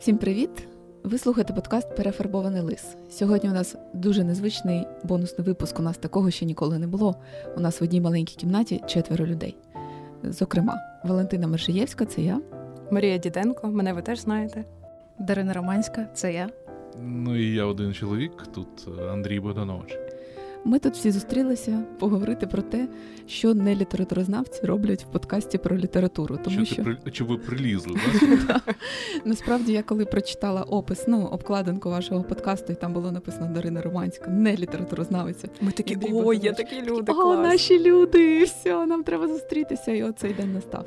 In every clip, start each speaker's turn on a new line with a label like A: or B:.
A: Всім привіт! Ви слухаєте подкаст Перефарбований лис. Сьогодні у нас дуже незвичний бонусний випуск. У нас такого ще ніколи не було. У нас в одній маленькій кімнаті четверо людей. Зокрема, Валентина Мершиєвська це я.
B: Марія Діденко, мене ви теж знаєте.
C: Дарина Романська, це я.
D: Ну і я один чоловік, тут Андрій Богданович.
A: Ми тут всі зустрілися поговорити про те, що не літературознавці роблять в подкасті про літературу. Тому
D: що,
A: що...
D: Ти при... чи ви прилізли?
A: Да? Насправді я коли прочитала опис, ну обкладинку вашого подкасту, і там було написано Дарина Романська, не літературознавиця.
B: Ми такі о, є такі люди.
A: О,
B: клас.
A: наші люди! Все, нам треба зустрітися, і оцей день настав.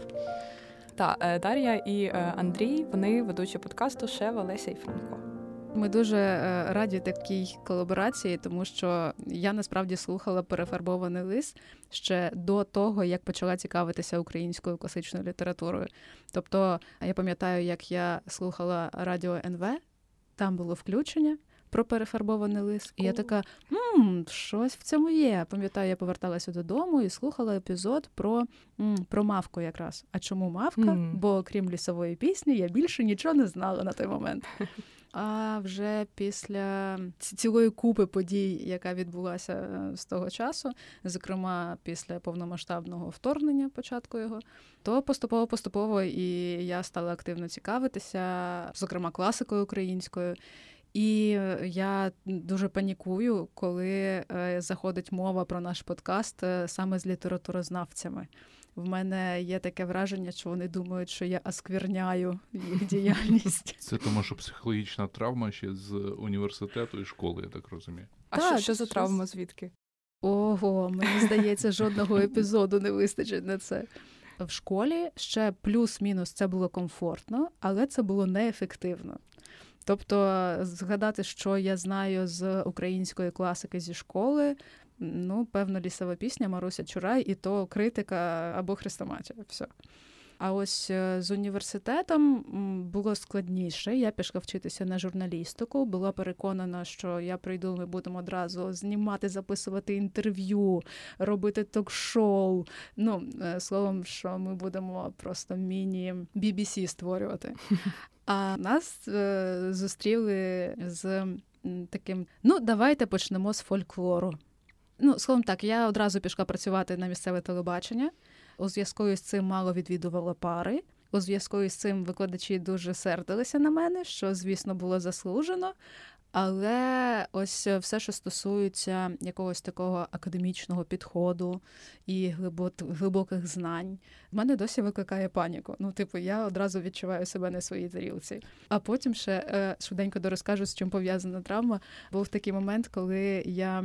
B: Так, е, Дар'я і е, Андрій, вони ведучі подкасту Шева, Леся і Франко.
C: Ми дуже е, раді такій колаборації, тому що я насправді слухала перефарбований лист ще до того, як почала цікавитися українською класичною літературою. Тобто, я пам'ятаю, як я слухала радіо НВ, там було включення. Про перефарбований лист, і я така мм, щось в цьому є. Пам'ятаю, я поверталася додому і слухала епізод про м, про мавку якраз. А чому мавка? Mm. Бо крім лісової пісні, я більше нічого не знала на той момент. А вже після цілої купи подій, яка відбулася е, з того часу, зокрема після повномасштабного вторгнення, початку його, то поступово-поступово і я стала активно цікавитися, зокрема класикою українською. І я дуже панікую, коли е, заходить мова про наш подкаст е, саме з літературознавцями. В мене є таке враження, що вони думають, що я оскверняю їх діяльність.
D: Це тому, що психологічна травма ще з університету і школи, я так розумію.
B: А так, що, що за травма? Звідки?
C: Ого, мені здається, жодного епізоду не вистачить на це. В школі ще плюс-мінус це було комфортно, але це було неефективно. Тобто згадати, що я знаю з української класики зі школи, ну, певно, лісова пісня Маруся Чурай, і то критика або хрестоматія. Все. А ось е, з університетом було складніше. Я пішла вчитися на журналістику. Була переконана, що я прийду, ми будемо одразу знімати, записувати інтерв'ю, робити ток-шоу. Ну, е, словом, що ми будемо просто міні-BBC створювати. А нас е, зустріли з таким: ну, давайте почнемо з фольклору. Ну, словом так, я одразу пішла працювати на місцеве телебачення. У зв'язку з цим мало відвідувала пари. У зв'язку з цим викладачі дуже сердилися на мене, що, звісно, було заслужено. Але ось все, що стосується якогось такого академічного підходу і глибоких знань, в мене досі викликає паніку. Ну, типу, я одразу відчуваю себе на своїй тарілці. А потім ще е, швиденько дорозкажу, з чим пов'язана травма. Був такий момент, коли я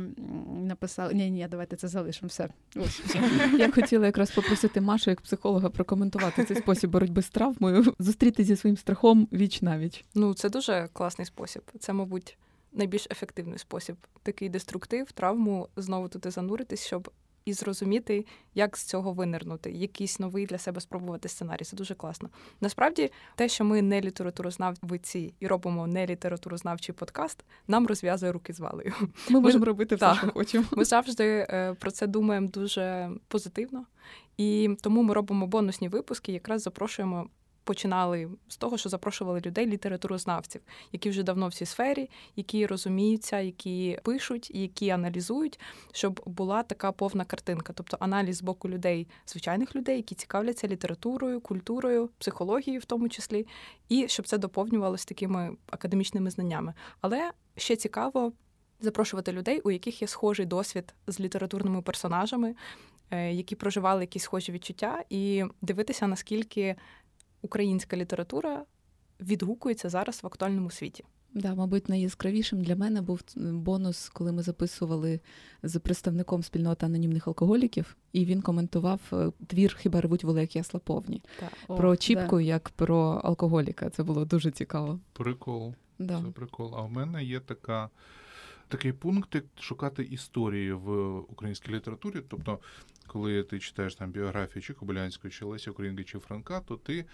C: написала: ні, ні, давайте це залишимо все. Ось.
A: Я хотіла якраз попросити Машу як психолога прокоментувати цей спосіб боротьби з травмою, зустріти зі своїм страхом віч навіч.
B: Ну, це дуже класний спосіб. Це, мабуть найбільш ефективний спосіб. Такий деструктив, травму знову туди зануритись, щоб і зрозуміти, як з цього винирнути, якийсь новий для себе спробувати сценарій. Це дуже класно. Насправді, те, що ми не літературознавці і робимо не літературознавчий подкаст, нам розв'язує руки з валею.
A: Ми можемо робити все, що хочемо.
B: Ми завжди е, про це думаємо дуже позитивно, і тому ми робимо бонусні випуски. Якраз запрошуємо починали з того, що запрошували людей, літературознавців, які вже давно в цій сфері, які розуміються, які пишуть, які аналізують, щоб була така повна картинка, тобто аналіз з боку людей, звичайних людей, які цікавляться літературою, культурою, психологією, в тому числі, і щоб це доповнювалося такими академічними знаннями. Але ще цікаво. Запрошувати людей, у яких є схожий досвід з літературними персонажами, е, які проживали якісь схожі відчуття, і дивитися, наскільки українська література відгукується зараз в актуальному світі.
A: Да, мабуть, найяскравішим для мене був бонус, коли ми записували з представником спільноти анонімних алкоголіків, і він коментував е, твір Хіба ревуть волекі Аслаповні про О, Чіпку да. як про алкоголіка. Це було дуже цікаво.
D: Прикол.
A: Да.
D: Це прикол. А в мене є така. Такий пункт, як шукати історії в українській літературі. Тобто, коли ти читаєш там біографію чи Кобилянської, чи Лесі Українки, чи Франка, то ти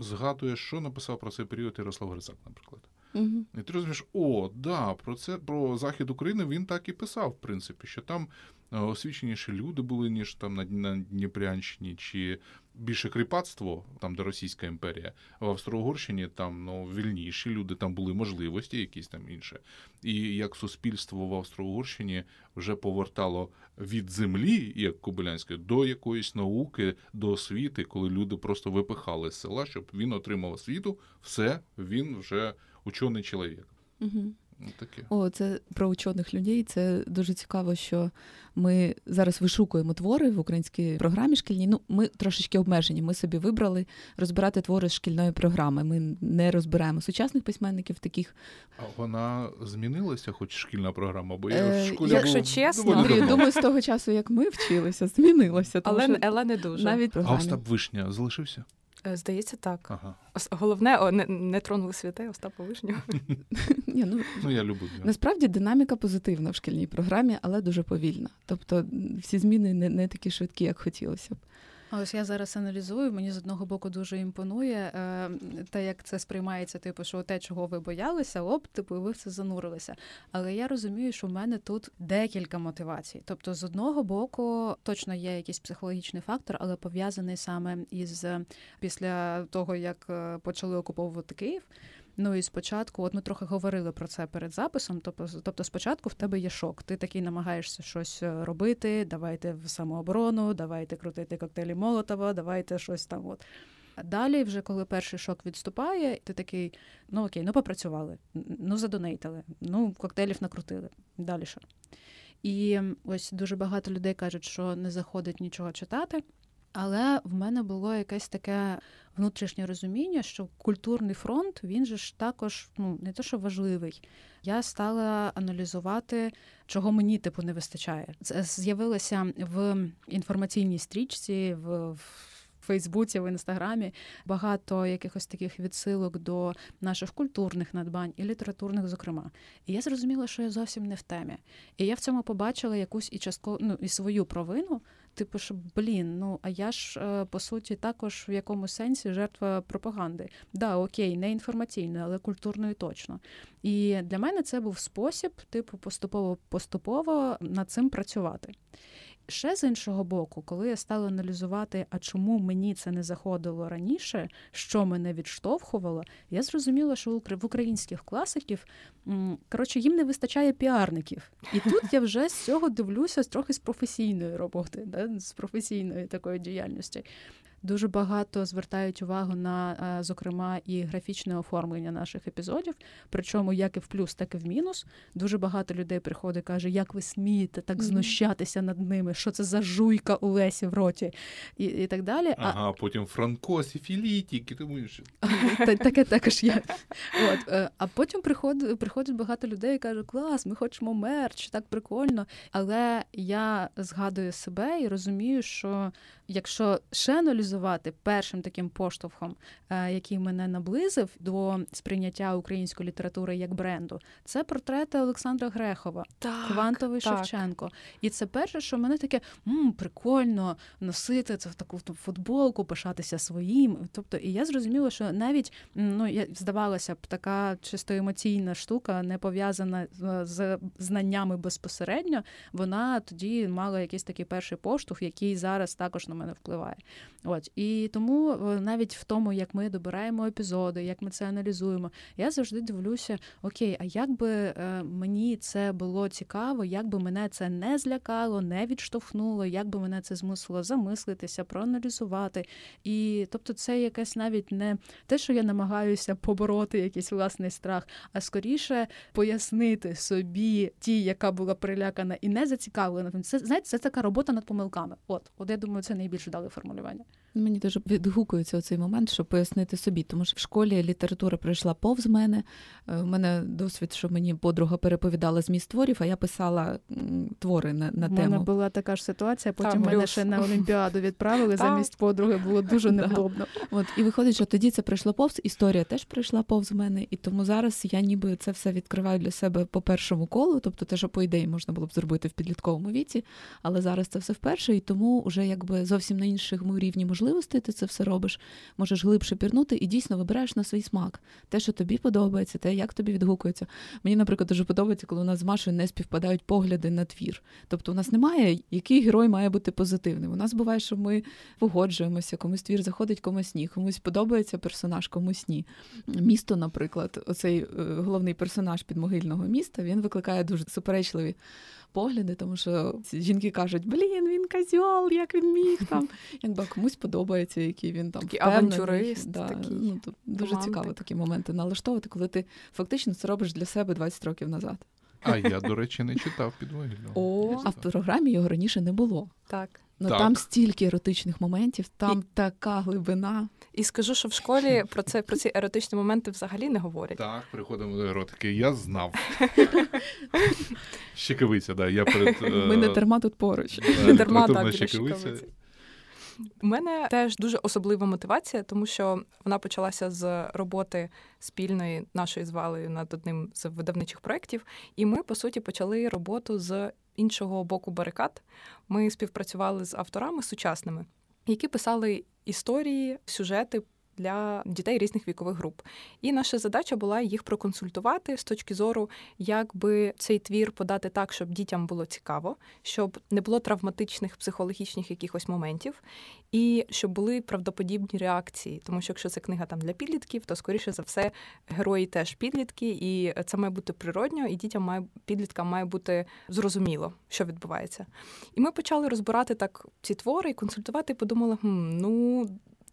D: згадуєш, що написав про цей період Ярослав Грицак, наприклад.
A: Угу.
D: І ти розумієш, о, да, про це про захід України він так і писав, в принципі, що там е, освіченіші люди були, ніж там на на Дніпрянщині, чи більше кріпацтво, там де Російська імперія, в Австро-Угорщині там ну, вільніші люди, там були можливості, якісь там інші. І як суспільство в Австро-Угорщині вже повертало від землі, як Кобилянське, до якоїсь науки, до освіти, коли люди просто випихали з села, щоб він отримав освіту, все, він вже учений чоловік.
A: Угу.
D: Ну, таке.
A: О, це про учених людей. Це дуже цікаво, що ми зараз вишукуємо твори в українській програмі шкільній. Ну, ми трошечки обмежені. Ми собі вибрали розбирати твори з шкільної програми. Ми не розбираємо сучасних письменників таких.
D: А вона змінилася, хоч шкільна програма, бо я
A: Е,
D: в школі
B: якщо
D: був
B: чесно,
A: Андрій, думаю, з того часу, як ми вчилися, змінилося. Тому
B: Але,
A: що
B: але не дуже.
A: навіть
D: А. Остап Вишня залишився?
B: Е, Здається, так.
D: Ага.
B: Головне, о, не, не тронули святе Остапа Вишнього.
A: Ні, ну,
D: Ну, я люблю. його.
A: Насправді динаміка позитивна в шкільній програмі, але дуже повільна. Тобто всі зміни не, не такі швидкі, як хотілося б.
C: А ось я зараз аналізую. Мені з одного боку дуже імпонує е, те, як це сприймається, типу, що те, чого ви боялися, оп, типу, ви в це занурилися. Але я розумію, що в мене тут декілька мотивацій. Тобто, з одного боку, точно є якийсь психологічний фактор, але пов'язаний саме із після того, як е, почали окуповувати Київ. Ну і спочатку, от ми трохи говорили про це перед записом. Тобто, тобто, спочатку в тебе є шок. Ти такий намагаєшся щось е, робити. Давайте в самооборону, давайте крутити коктейлі Молотова, давайте щось там. От. Далі, вже коли перший шок відступає, ти такий: ну окей, ну попрацювали, ну задонейтили, ну коктейлів накрутили. Далі що? І ось дуже багато людей кажуть, що не заходить нічого читати. Але в мене було якесь таке внутрішнє розуміння, що культурний фронт він же ж також ну не те, що важливий. Я стала аналізувати, чого мені типу не вистачає. З'явилося в інформаційній стрічці в. Фейсбуці, в інстаграмі багато якихось таких відсилок до наших культурних надбань і літературних, зокрема. І я зрозуміла, що я зовсім не в темі. І я в цьому побачила якусь і частково ну, і свою провину. Типу, що блін, ну а я ж е, по суті також в якомусь сенсі жертва пропаганди. Да, окей, не інформаційної, але культурної точно. І для мене це був спосіб, типу, поступово-поступово над цим працювати. Ще з іншого боку, коли я стала аналізувати, а чому мені це не заходило раніше, що мене відштовхувало, я зрозуміла, що в українських класиків коротше їм не вистачає піарників. І тут я вже з цього дивлюся трохи з професійної роботи, да, з професійної такої діяльності. Дуже багато звертають увагу на, е, зокрема, і графічне оформлення наших епізодів. Причому як і в плюс, так і в мінус. Дуже багато людей приходить, і каже, як ви смієте так знущатися над ними, що це за жуйка у Лесі в роті, і і так далі.
D: Ага, а потім Франко, Сіфілітік, і тому інше.
C: Таке також є. От, е, А потім приходить, приходить багато людей і каже, клас, ми хочемо мерч, так прикольно. Але я згадую себе і розумію, що якщо ще аналізувати першим таким поштовхом, е, який мене наблизив до сприйняття української літератури як бренду, це портрети Олександра Грехова,
B: так,
C: Квантовий
B: так.
C: Шевченко. І це перше, що мене таке м, прикольно носити це в таку футболку, пишатися своїм. Тобто, і я зрозуміла, що навіть ну я здавалося б, така чисто емоційна штука, не пов'язана з знаннями безпосередньо, вона тоді мала якийсь такий перший поштовх, який зараз також на мене впливає. От і тому е, навіть в тому, як ми добираємо епізоди, як ми це аналізуємо, я завжди дивлюся: окей, а як би е, мені це було цікаво, як би мене це не злякало, не відштовхнуло, як би мене це змусило замислитися, проаналізувати. І тобто, це якесь навіть не те, що я намагаюся побороти якийсь власний страх, а скоріше пояснити собі ті, яка була прилякана і не зацікавлена. Це знаєте, це така робота над помилками. От, от я думаю, це найбільш вдале формулювання.
A: Мені дуже відгукується цей момент, щоб пояснити собі, тому що в школі література пройшла повз мене. У е, мене досвід, що мені подруга переповідала зміст творів, а я писала твори на на тему. У
C: мене була така ж ситуація. Потім так, мене ще на Олімпіаду відправили замість подруги. Було дуже невдобно.
A: От і виходить, що тоді це пройшло повз. Історія теж пройшла повз мене, і тому зараз я ніби це все відкриваю для себе по першому колу, тобто те, що по ідеї можна було б зробити в підлітковому віці, але зараз це все вперше, і тому вже якби зовсім на іншому рівні можливо можливостей ти це все робиш, можеш глибше пірнути і дійсно вибираєш на свій смак. Те, що тобі подобається, те, як тобі відгукується. Мені, наприклад, дуже подобається, коли у нас з Машою не співпадають погляди на твір. Тобто, у нас немає, який герой має бути позитивним. У нас буває, що ми погоджуємося, комусь твір заходить, комусь ні, комусь подобається персонаж, комусь ні. Місто, наприклад, оцей е, головний персонаж підмогильного міста, він викликає дуже суперечливі погляди, тому що жінки кажуть, блін, він казьол, як він міг там. Якби комусь подобається, який він там
B: Такий авантюрист.
A: Да,
B: такий
A: ну, то Дуже романтик. цікаво такі моменти налаштовувати, коли ти фактично це робиш для себе 20 років назад.
D: А я, до речі, не читав підвогільного.
A: О, а в програмі його раніше не було.
B: Так.
A: Ну
D: так.
A: там стільки еротичних моментів, там і... така глибина.
B: І скажу, що в школі про це про ці еротичні моменти взагалі не говорять.
D: Так, приходимо до еротики. Я знав. Щекавиця, да. Я перед
A: ми не дарма тут поруч.
B: Не дарма так щекавиця. У мене теж дуже особлива мотивація, тому що вона почалася з роботи спільної нашої з Валею над одним з видавничих проєктів. І ми, по суті, почали роботу з іншого боку барикад. Ми співпрацювали з авторами сучасними, які писали історії, сюжети для дітей різних вікових груп. І наша задача була їх проконсультувати з точки зору, як би цей твір подати так, щоб дітям було цікаво, щоб не було травматичних психологічних якихось моментів, і щоб були правдоподібні реакції. Тому що якщо це книга там для підлітків, то скоріше за все герої теж підлітки, і це має бути природньо, і дітям має підліткам має бути зрозуміло, що відбувається. І ми почали розбирати так ці твори і консультувати, і подумали, хм, ну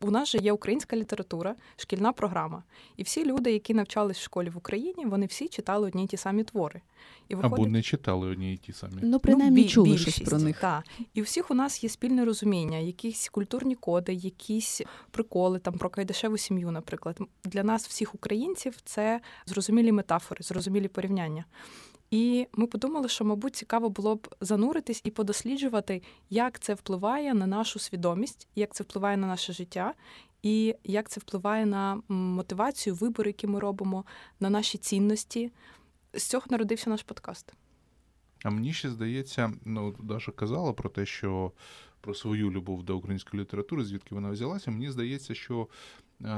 B: у нас же є українська література, шкільна програма. І всі люди, які навчались в школі в Україні, вони всі читали одні й ті самі твори.
D: І виходить... Або не читали одні й ті самі.
A: Ну, принаймні ну, чули щось про них.
B: Так. І у всіх у нас є спільне розуміння, якісь культурні коди, якісь приколи там про кайдашеву сім'ю, наприклад. Для нас, всіх українців, це зрозумілі метафори, зрозумілі порівняння. І ми подумали, що, мабуть, цікаво було б зануритись і подосліджувати, як це впливає на нашу свідомість, як це впливає на наше життя, і як це впливає на мотивацію, вибори, які ми робимо, на наші цінності. З цього народився наш подкаст.
D: А мені ще здається, ну Даша казала про те, що про свою любов до української літератури, звідки вона взялася. Мені здається, що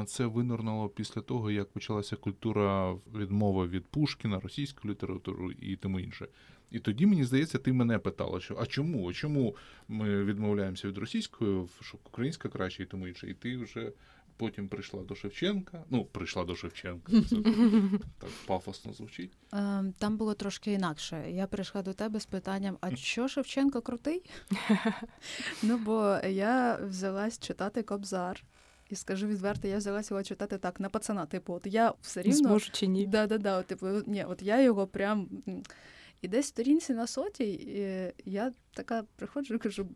D: це винурнуло після того, як почалася культура відмови від Пушкіна, російську літературу і тому інше. І тоді, мені здається, ти мене питала, що а чому? Чому ми відмовляємося від російської, що українська краще і тому інше? І ти вже потім прийшла до Шевченка. Ну, прийшла до Шевченка. Це так пафосно звучить.
C: Ем, там було трошки інакше. Я прийшла до тебе з питанням: а що Шевченко крутий? Ну, бо я взялась читати Кобзар. І скажу відверто, я взялася його читати так на пацана. Типу, от я все рівно
B: зможу чи ні.
C: Да, да, да, типу, ні, от я його прям. І десь в сторінці на сотій я така приходжу і кажу: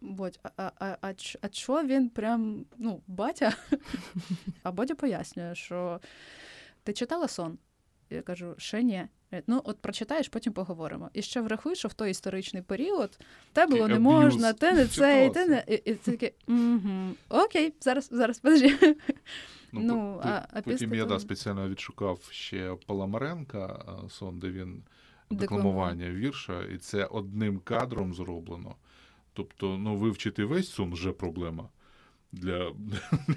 C: Бодь, а а, а, а що він прям ну, батя? А Бодя пояснює, що ти читала сон? Я кажу, ще ні. Ну, от прочитаєш, потім поговоримо. І ще врахуй, що в той історичний період те було не можна, те не це, і те не. І, і це таке, угу, окей, зараз, зараз, подожди.
D: Ну, ну а, а Потім я да, спеціально відшукав ще Паламаренка сон, де він декламування вірша, і це одним кадром зроблено. Тобто, ну, вивчити весь сон вже проблема для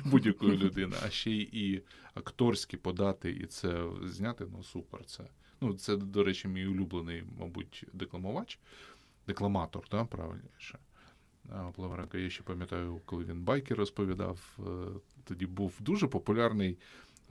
D: будь-якої людини, а ще й акторські подати і це зняти, ну супер. Це, ну, це, до речі, мій улюблений, мабуть, декламувач, декламатор, да, правильніше. Плаваренко, я ще пам'ятаю, коли він байки розповідав, е, тоді був дуже популярний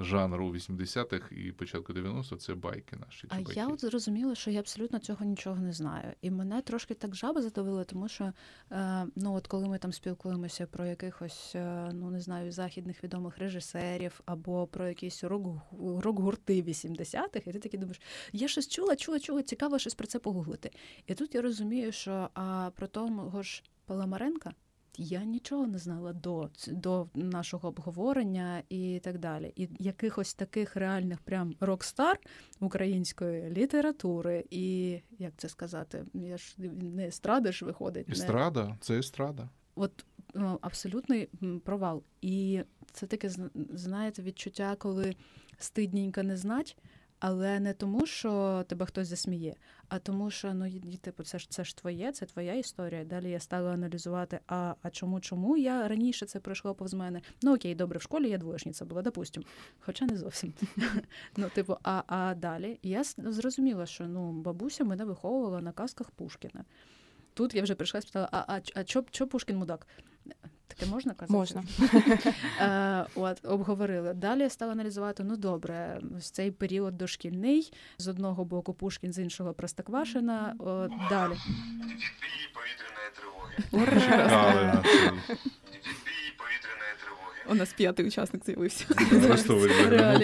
D: жанру 80-х і початку 90-х це байки наші.
C: А байки. я от зрозуміла, що я абсолютно цього нічого не знаю. І мене трошки так жаба задавила, тому що е, ну от коли ми там спілкуємося про якихось, е, ну не знаю, західних відомих режисерів або про якісь рок-гурти 80-х, і ти такі думаєш, я щось чула, чула, чула, цікаво щось про це погуглити. І тут я розумію, що а про того ж Паламаренка. Я нічого не знала до до нашого обговорення і так далі. І якихось таких реальних прям рок-стар української літератури, і як це сказати, я ж не естрада ж виходить.
D: Естрада, не... це естрада.
C: От ну, абсолютний провал. І це таке знаєте, відчуття, коли стидненько не знать. Але не тому, що тебе хтось засміє, а тому, що ну типу, це ж це ж твоє, це твоя історія. Далі я стала аналізувати, а а чому, чому я раніше це пройшло повз мене. Ну окей, добре, в школі я двоєшниця була, допустим. Хоча не зовсім. Ну, типу, а далі я зрозуміла, що ну бабуся мене виховувала на казках Пушкіна. Тут я вже прийшла і спитала, а а, а чо, чо Пушкін мудак? Таке можна казати?
B: Можна.
C: Е, от, Обговорили. Далі я стала аналізувати: ну добре, ось цей період дошкільний, з одного боку Пушкін, з іншого Простоквашина. От, Далі.
E: повітряної тривоги.
D: Чекали
E: повітряної тривоги.
A: У нас п'ятий учасник з'явився.
D: Просто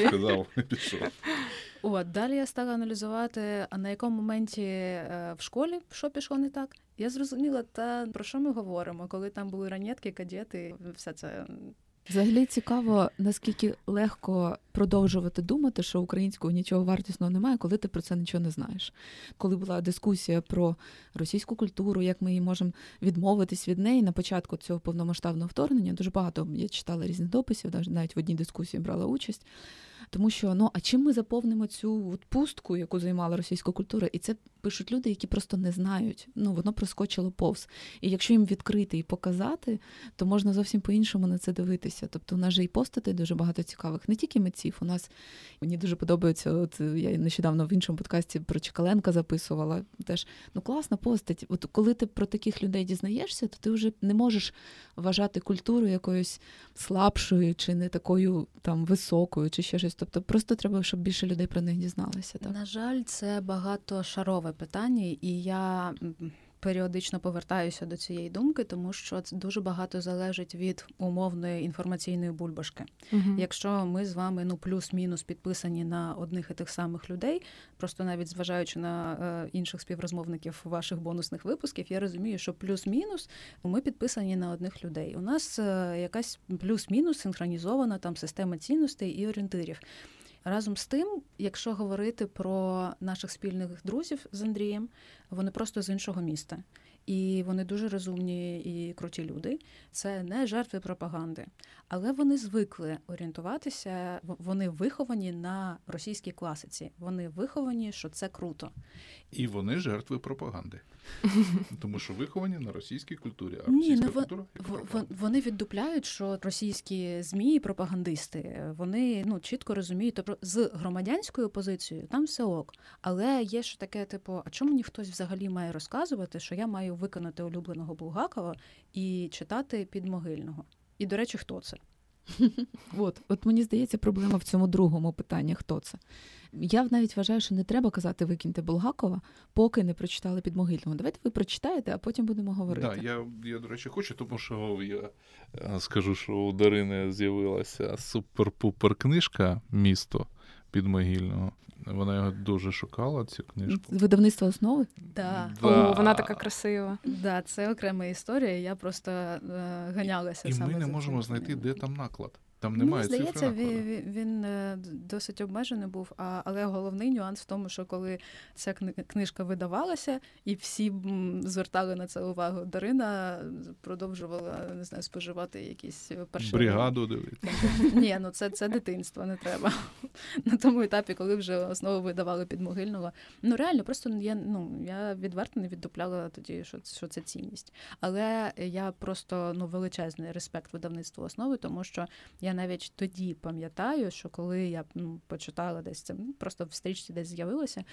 D: сказав, пішов.
C: От далі я стала аналізувати, а на якому моменті е, в школі що пішло не так. Я зрозуміла, та про що ми говоримо, коли там були ранетки, кадети, все це.
A: Взагалі цікаво, наскільки легко продовжувати думати, що українського нічого вартісного немає, коли ти про це нічого не знаєш. Коли була дискусія про російську культуру, як ми її можемо відмовитись від неї на початку цього повномасштабного вторгнення, дуже багато я читала різних дописів, навіть в одній дискусії брала участь. Тому що ну а чим ми заповнимо цю от пустку, яку займала російська культура? І це пишуть люди, які просто не знають. Ну воно проскочило повз. І якщо їм відкрити і показати, то можна зовсім по-іншому на це дивитися. Тобто у нас же і постатей дуже багато цікавих, не тільки митців. У нас мені дуже подобається. От я нещодавно в іншому подкасті про Чекаленка записувала. Теж ну класна постать. От коли ти про таких людей дізнаєшся, то ти вже не можеш вважати культуру якоюсь слабшою чи не такою там високою, чи ще щось. Тобто просто треба, щоб більше людей про них дізналися. Так?
C: На жаль, це багатошарове питання, і я періодично повертаюся до цієї думки, тому що це дуже багато залежить від умовної інформаційної бульбашки. Угу. Якщо ми з вами ну плюс-мінус підписані на одних і тих самих людей, просто навіть зважаючи на е, інших співрозмовників ваших бонусних випусків, я розумію, що плюс-мінус ми підписані на одних людей. У нас е, якась плюс-мінус синхронізована там система цінностей і орієнтирів. Разом з тим, якщо говорити про наших спільних друзів з Андрієм, вони просто з іншого міста. І вони дуже розумні і круті люди. Це не жертви пропаганди, але вони звикли орієнтуватися. Вони виховані на російській класиці. Вони виховані, що це круто.
D: І вони жертви пропаганди. Тому що виховані на російській культурі. А Ні, не культура
C: вони віддупляють, що російські змі і пропагандисти вони ну чітко розуміють, тобто з громадянською позицією там все ок. Але є ще таке, типу, а чому мені хтось взагалі має розказувати, що я маю виконати улюбленого Булгакова і читати підмогильного? І, до речі, хто це?
A: От, от мені здається, проблема в цьому другому питанні: хто це? Я навіть вважаю, що не треба казати викиньте Булгакова, поки не прочитали підмогильного. Давайте ви прочитаєте, а потім будемо говорити.
D: Так, я, я, до речі, хочу, тому що я е, скажу, що у Дарини з'явилася супер-пупер книжка Місто підмогильного. Вона його дуже шукала, цю книжку.
A: Видавництво основи?
C: Да.
B: да. О, Вона така красива.
C: Да, Це окрема історія. Я просто е, ганялася.
D: І
C: саме
D: ми не можемо знайти, де там наклад. Там немає
C: Мені здається,
D: він,
C: він він, е, досить обмежений був. А, Але головний нюанс в тому, що коли ця книжка видавалася, і всі звертали на це увагу, Дарина продовжувала не знаю, споживати якісь перші
D: бригаду. Дивіться.
C: Ні, ну це це дитинство, не треба. На тому етапі, коли вже основу видавали під могильного. Ну реально, просто я ну я відверто не віддупляла тоді, що що це цінність. Але я просто ну величезний респект видавництву основи, тому що я навіть тоді пам'ятаю, що коли я ну, почитала десь це, ну, просто в стрічці десь з'явилося,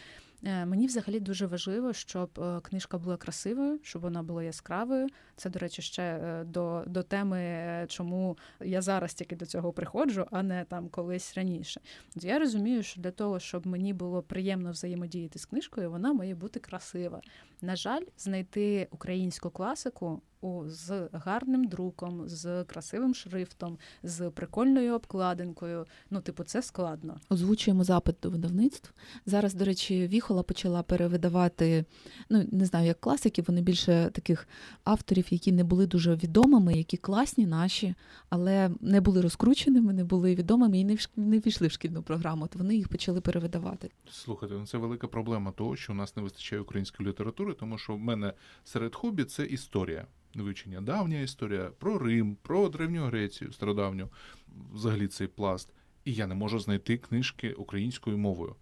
C: Е, мені взагалі дуже важливо, щоб е, книжка була красивою, щоб вона була яскравою. Це, до речі, ще е, до до теми, чому я зараз тільки до цього приходжу, а не там колись раніше. Я розумію, що для того, щоб мені було приємно взаємодіяти з книжкою, вона має бути красива. На жаль, знайти українську класику з гарним друком, з красивим шрифтом, з прикольною обкладинкою. Ну, типу, це складно.
A: Озвучуємо запит до видавництв. Зараз, до речі, Віхола почала перевидавати, ну не знаю, як класиків, вони більше таких авторів, які не були дуже відомими, які класні наші, але не були розкрученими, не були відомими і не не війшли в шкільну програму. То вони їх почали перевидавати.
D: Слухайте, ну це велика проблема того, що у нас не вистачає української літератури, тому що в мене серед хобі це історія. Вивчення давня історія про Рим, про Древню Грецію, стародавню, взагалі цей пласт. І я не можу знайти книжки українською мовою.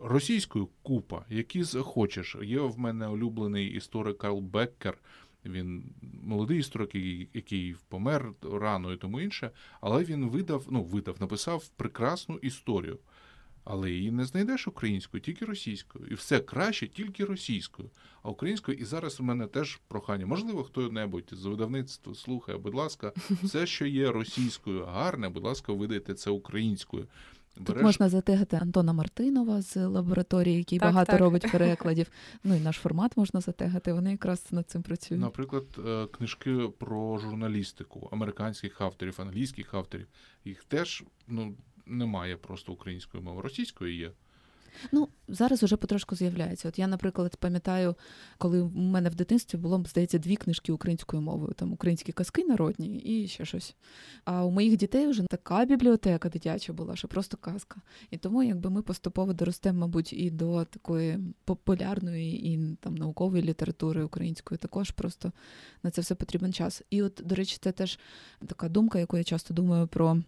D: Російською купа, які захочеш. Є в мене улюблений історик Карл Беккер. Він молодий історик, який помер рано і тому інше, але він видав, ну видав, написав прекрасну історію. Але її не знайдеш українською, тільки російською. І все краще тільки російською. А українською, і зараз у мене теж прохання. Можливо, хто-небудь з видавництва слухає, будь ласка, все, що є російською, гарне, будь ласка, видайте це українською.
A: Береш... Можна затегати Антона Мартинова з лабораторії, який так, багато так. робить перекладів. Ну і наш формат можна затегати. Вони якраз над цим працюють.
D: Наприклад, е, книжки про журналістику американських авторів, англійських авторів. Їх теж ну немає просто української мови, російської є.
A: Ну, зараз уже потрошку з'являється. От я, наприклад, пам'ятаю, коли у мене в дитинстві було, здається, дві книжки українською мовою, там українські казки народні і ще щось. А у моїх дітей вже така бібліотека дитяча була, що просто казка. І тому, якби ми поступово доростемо, мабуть, і до такої популярної і там наукової літератури української, також просто на це все потрібен час. І от, до речі, це теж така думка, яку я часто думаю про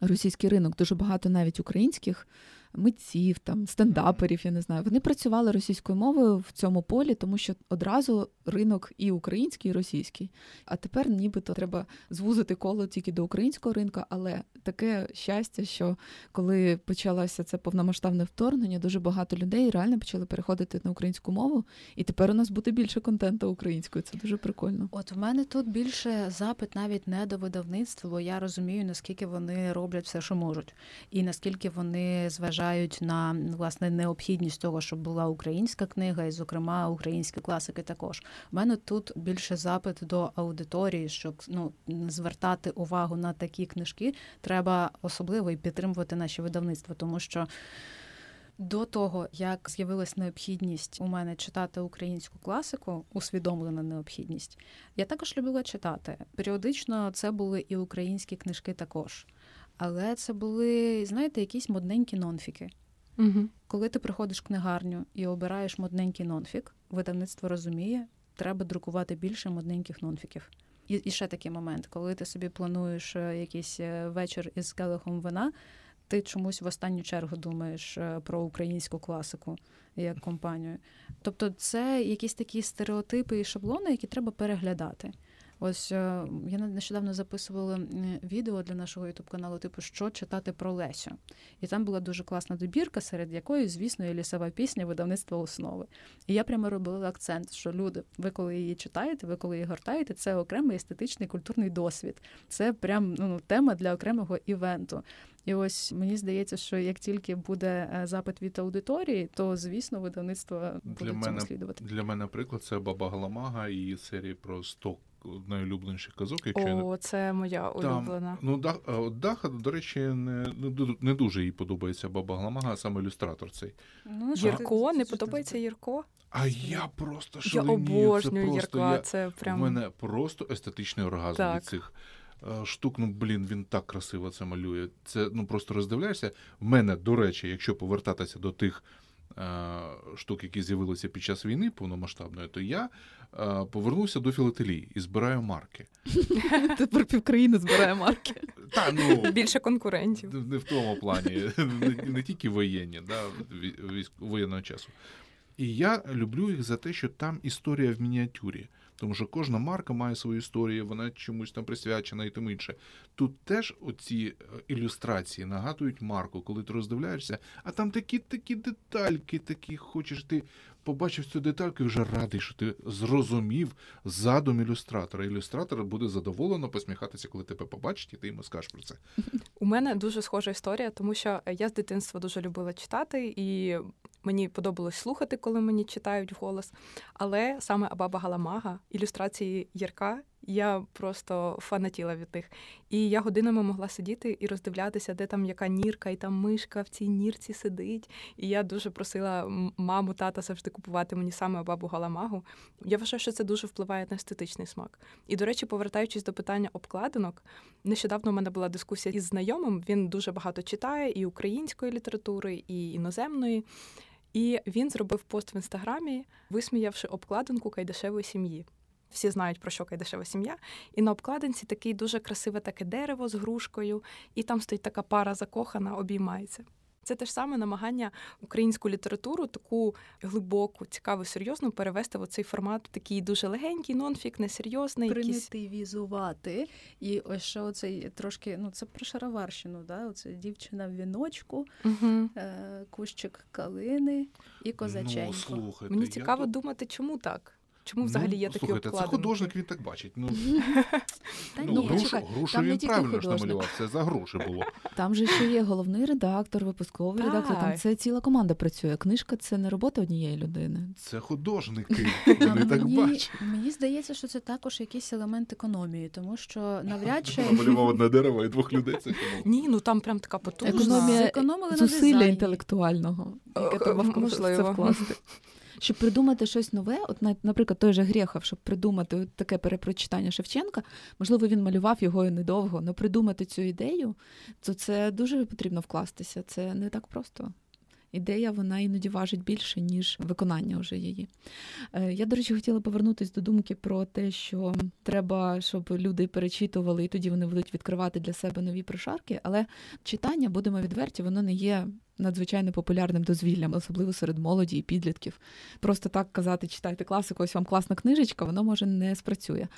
A: російський ринок. Дуже багато навіть українських митців, там стендаперів, я не знаю. Вони працювали російською мовою в цьому полі, тому що одразу ринок і український, і російський. А тепер нібито треба звузити коло тільки до українського ринку, але таке щастя, що коли почалося це повномасштабне вторгнення, дуже багато людей реально почали переходити на українську мову, і тепер у нас буде більше контенту українською. Це дуже прикольно.
C: От в мене тут більше запит навіть не до видавництва, бо я розумію, наскільки вони роблять все, що можуть, і наскільки вони зважають зважають на власне необхідність того, щоб була українська книга, і, зокрема, українські класики. Також У мене тут більше запит до аудиторії, щоб ну звертати увагу на такі книжки, треба особливо і підтримувати наші видавництва, тому що. До того, як з'явилась необхідність у мене читати українську класику, усвідомлена необхідність, я також любила читати. Періодично це були і українські книжки також. Але це були, знаєте, якісь модненькі нонфіки. Угу. Коли ти приходиш в книгарню і обираєш модненький нонфік, видавництво розуміє, треба друкувати більше модненьких нонфіків. І і ще такий момент, коли ти собі плануєш е, якийсь е, вечір із келихом вина, ти чомусь в останню чергу думаєш е, про українську класику як компанію. Тобто, це якісь такі стереотипи і шаблони, які треба переглядати. Ось е, я нещодавно записувала відео для нашого ютуб каналу, типу, що читати про Лесю. І там була дуже класна добірка, серед якої, звісно, є лісова пісня видавництва основи. І я прямо робила акцент, що люди, ви коли її читаєте, ви коли її гортаєте, це окремий естетичний культурний досвід. Це прям ну, тема для окремого івенту. І ось мені здається, що як тільки буде е, запит від аудиторії, то звісно видавництво буде для
D: мене,
C: слідувати.
D: Для мене приклад це баба Галамага і серії про 100 найулюбленіших казок.
B: Якщо О, це моя улюблена. Там,
D: ну, Даха, до речі, не не дуже їй подобається баба Гламага, а саме ілюстратор цей.
B: Ну, Єрко, не подобається Єрко?
D: А я просто шаленію.
B: Я обожнюю це Єрка, це прям...
D: У мене просто естетичний оргазм так. від цих е, штук. Ну, блін, він так красиво це малює. Це ну просто роздивляєшся. В мене, до речі, якщо повертатися до тих Е, штук, які з'явилися під час війни повномасштабної, то я е, повернувся до філателії і збираю марки.
A: Тепер півкраїни збирає марки.
D: Та, ну,
B: Більше конкурентів.
D: Не в тому плані, не, не тільки воєнні, да, воєнного часу. І я люблю їх за те, що там історія в мініатюрі. Тому що кожна марка має свою історію, вона чомусь там присвячена і тому інше. Тут теж оці е, ілюстрації нагадують марку, коли ти роздивляєшся, а там такі такі детальки, такі хочеш ти побачив цю детальку і вже радий, що ти зрозумів задум ілюстратора. Ілюстратор буде задоволено посміхатися, коли тебе побачить, і ти йому скажеш про це.
B: У мене дуже схожа історія, тому що я з дитинства дуже любила читати, і мені подобалось слухати, коли мені читають голос. Але саме Абаба Галамага, ілюстрації Ярка, я просто фанатіла від них. І я годинами могла сидіти і роздивлятися, де там яка нірка, і там мишка в цій нірці сидить. І я дуже просила маму, тата завжди купувати мені саме бабу Галамагу. Я вважаю, що це дуже впливає на естетичний смак. І, до речі, повертаючись до питання обкладинок, нещодавно у мене була дискусія із знайомим. Він дуже багато читає і української літератури, і іноземної. І він зробив пост в інстаграмі, висміявши обкладинку кайдашевої сім'ї. Всі знають, про що Кайдашева сім'я. І на обкладинці такий дуже красиве таке дерево з грушкою, і там стоїть така пара закохана, обіймається. це те ж саме намагання українську літературу, таку глибоку, цікаву, серйозну, перевести в цей формат, такий дуже легенький, нонфік, несерйозний.
C: Примітивізувати. І ось що оцей трошки, ну це про шароварщину, да? Оце дівчина в віночку, угу. е- кущик калини і козаченько. Ну,
D: слухайте,
B: Мені цікаво я... думати, чому так. Чому взагалі
D: ну,
B: є такі
D: слухайте,
B: обкладинки?
D: Це художник, він так бачить. Ну,
A: Та
D: ну,
A: ні,
D: грушу,
A: чекай,
D: грушу
A: там
D: він правильно ж намалював, це за гроші було.
A: Там же ще є головний редактор, випусковий редактор. Там це ціла команда працює. Книжка це не робота однієї людини.
D: Це художники, вони так
C: мені,
D: бачать.
C: мені здається, що це також якийсь елемент економії, тому що навряд чи
D: Намалював одне дерево і двох людей. Це?
B: Ні, ну там прям така потужна.
A: Економія зусилля інтелектуального, яке
B: Е,
A: треба в-
B: можливо.
A: Щоб придумати щось нове, от наприклад, той же Грехов, щоб придумати таке перепрочитання Шевченка, можливо, він малював його і недовго, але придумати цю ідею, то це дуже потрібно вкластися. Це не так просто. Ідея вона іноді важить більше, ніж виконання вже її. Е, Я, до речі, хотіла повернутися до думки про те, що треба, щоб люди перечитували, і тоді вони будуть відкривати для себе нові прошарки. Але читання, будемо відверті, воно не є надзвичайно популярним дозвіллям, особливо серед молоді і підлітків. Просто так казати, читайте класику, ось вам класна книжечка, воно може не спрацює.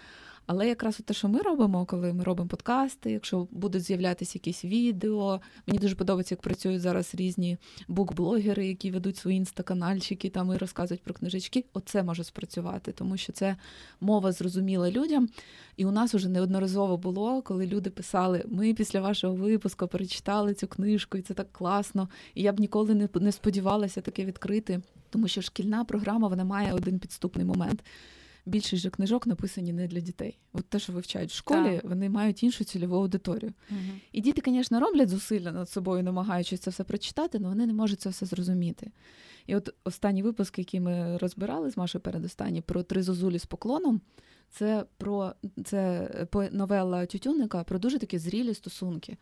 A: Але якраз те, що ми робимо, коли ми робимо подкасти, якщо будуть з'являтися якісь відео, мені дуже подобається, як працюють зараз різні букблогери, які ведуть свої інстаканальчики там і розказують про книжечки. Оце може спрацювати, тому що це мова зрозуміла людям. І у нас уже неодноразово було, коли люди писали: ми після вашого випуску перечитали цю книжку, і це так класно. І я б ніколи не, не сподівалася таке відкрити, тому що шкільна програма вона має один підступний момент. Більшість же книжок написані не для дітей. От те, що вивчають в школі,
B: Так.
A: вони мають іншу цільову аудиторію.
C: Мгм.
A: І діти, звісно, роблять зусилля над собою, намагаючись це все прочитати, але вони не можуть це все зрозуміти. І от останній випуск, який ми розбирали з Машою передостанні, про три зозулі з поклоном, це про це по- новела Тютюника про дуже такі зрілі стосунки.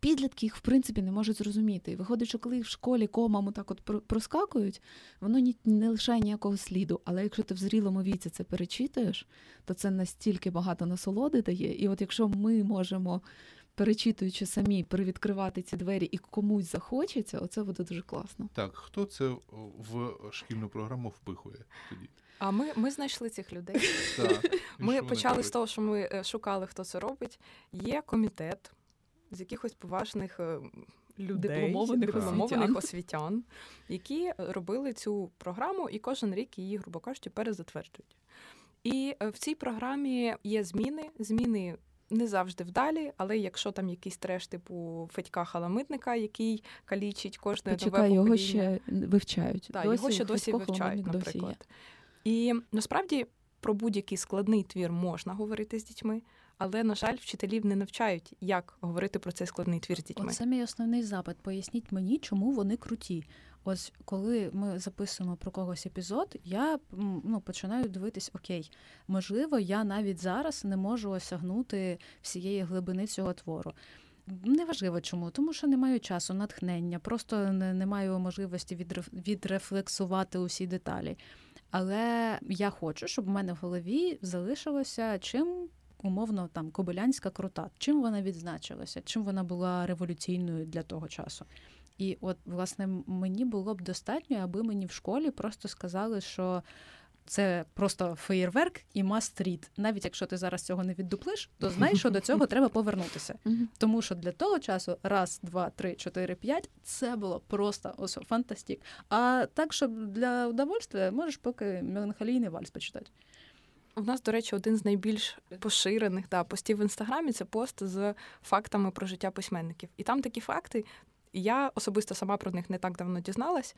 A: Підлітки їх, в принципі, не можуть зрозуміти. І виходить, що коли їх в школі комам так от проскакують, воно ні, не лишає ніякого сліду. Але якщо ти в зрілому віці це перечитуєш, то це настільки багато насолоди дає. І от якщо ми можемо перечитуючи самі, привідкривати ці двері і комусь захочеться, оце буде дуже класно.
D: Так, хто це в шкільну програму впихує тоді?
B: А ми, ми знайшли цих людей.
D: Так.
B: Ми почали з того, що ми е, шукали, хто це робить. Є комітет з якихось поважних е, людей,
A: Дипломованих
B: дипломованих
A: освітян.
B: які робили цю програму і кожен рік її, грубо кажучи, перезатверджують. І е, в цій програмі є зміни. Зміни не завжди вдалі, але якщо там якийсь треш, типу Федька Халамитника, який калічить кожне нове
A: Почекай, його ще вивчають.
B: Так, його ще досі вивчають,
A: Холодник досі
B: І насправді про будь-який складний твір можна говорити з дітьми, але, на жаль, вчителів не навчають, як говорити про цей складний твір з дітьми.
C: Оце мій основний запит. Поясніть мені, чому вони круті. Ось коли ми записуємо про когось епізод, я ну, починаю дивитись, окей, можливо, я навіть зараз не можу осягнути всієї глибини цього твору. Неважливо чому, тому що не маю часу, натхнення, просто не, не маю можливості відреф- відрефлексувати усі деталі. Але я хочу, щоб в мене в голові залишилося чим умовно там Кобилянська крута, чим вона відзначилася, чим вона була революційною для того часу. І от, власне, мені було б достатньо, аби мені в школі просто сказали, що це просто феєрверк і must-read. Навіть якщо ти зараз цього не віддуплиш, то знай, що до цього треба повернутися. Тому що для того часу раз, два, три, чотири, п'ять це було просто ось fantastic. А так, щоб для удовольствия, можеш поки Меланхолійний вальс почитати.
B: У нас, до речі, один з найбільш поширених да, постів в інстаграмі це пост з фактами про життя письменників. І там такі факти. Я особисто сама про них не так давно дізналась.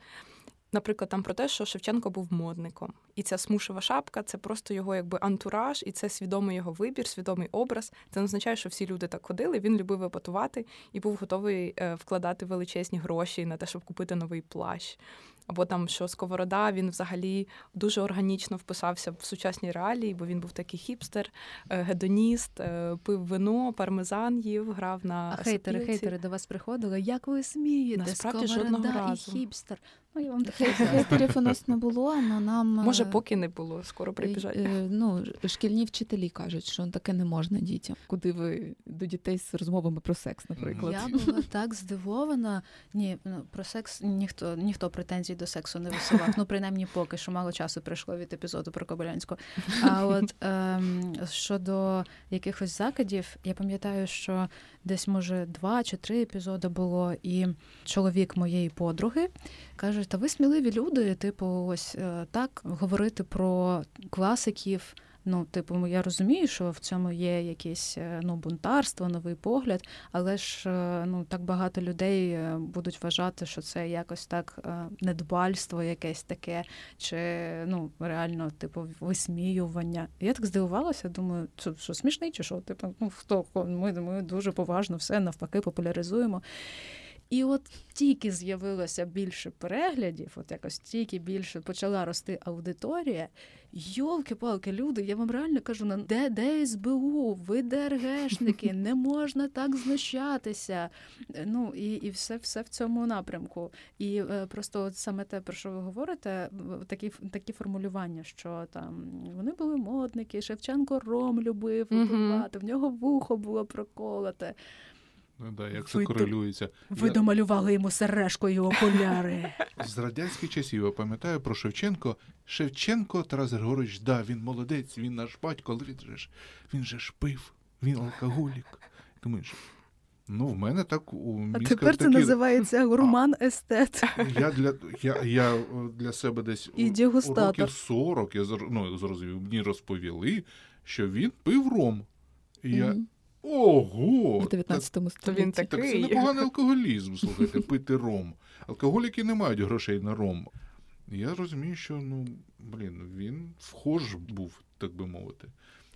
B: Наприклад, там про те, що Шевченко був модником, і ця смушева шапка це просто його якби антураж, і це свідомий його вибір, свідомий образ. Це не означає, що всі люди так ходили. Він любив епатувати і був готовий е, вкладати величезні гроші на те, щоб купити новий плащ. Або там, що Сковорода він взагалі дуже органічно вписався в сучасні реалії, бо він був такий хіпстер, е, гедоніст, е, пив вино, пармезан їв, грав на
C: А хейтери, хейтери до вас приходили. Як ви смієте?
B: Насправді,
C: Сковорода
B: жодного
C: і хіпстер. Ну, я вам
A: Хейтерів у нас не було, але нам
B: може, поки не було, скоро прибіжать.
A: Ну шкільні вчителі кажуть, що таке не можна дітям. Куди ви до дітей з розмовами про секс, наприклад?
C: Я була так здивована. Ні, ну про секс ніхто ніхто претензій до сексу не висував. Ну принаймні поки що мало часу пройшло від епізоду про Кобилянську. А от ем, щодо якихось закидів, я пам'ятаю, що десь може два чи три епізоди було, і чоловік моєї подруги каже: Та ви сміливі люди, типу, ось е, так говорити про класиків. Ну, типу, я розумію, що в цьому є якесь е, ну, бунтарство, новий погляд, але ж е, ну, так багато людей будуть вважати, що це якось так недбальство, якесь таке, чи ну, реально, типу, висміювання. Я так здивувалася, думаю, що, що смішний, чи що? Типу, ну хто ми, ми дуже поважно все навпаки популяризуємо. І от тільки з'явилося більше переглядів, от якось тільки більше почала рости аудиторія. Йолки-палки, люди, я вам реально кажу, на де де СБУ, ви ДРГшники, не можна так знущатися. Ну і і все все в цьому напрямку. І е, просто от саме те, про що ви говорите, такі такі формулювання, що там вони були модники, Шевченко ром любив випивати, в нього вухо було проколоте.
D: Ну да, як це ви корелюється.
C: Ви я... домалювали йому сережкою окуляри.
D: З радянських часів я пам'ятаю про Шевченко. Шевченко Тарас Григорович, да, він молодець, він наш батько, але він же ж він же ж пив, він алкоголік. Думаєш, ну в мене так у
C: мізках А тепер це такі... називається гурман естет.
D: Я для я, я для себе десь
C: І дегустатор.
D: років 40 я ну, зрозумів, мені розповіли, що він пив ром. І mm-hmm. я Ого!
A: В 19 столітті.
B: Він такий.
D: Так це непоганий алкоголізм, слухайте, пити ром. Алкоголіки не мають грошей на ром. Я розумію, що ну, блін, він вхож був, так би мовити.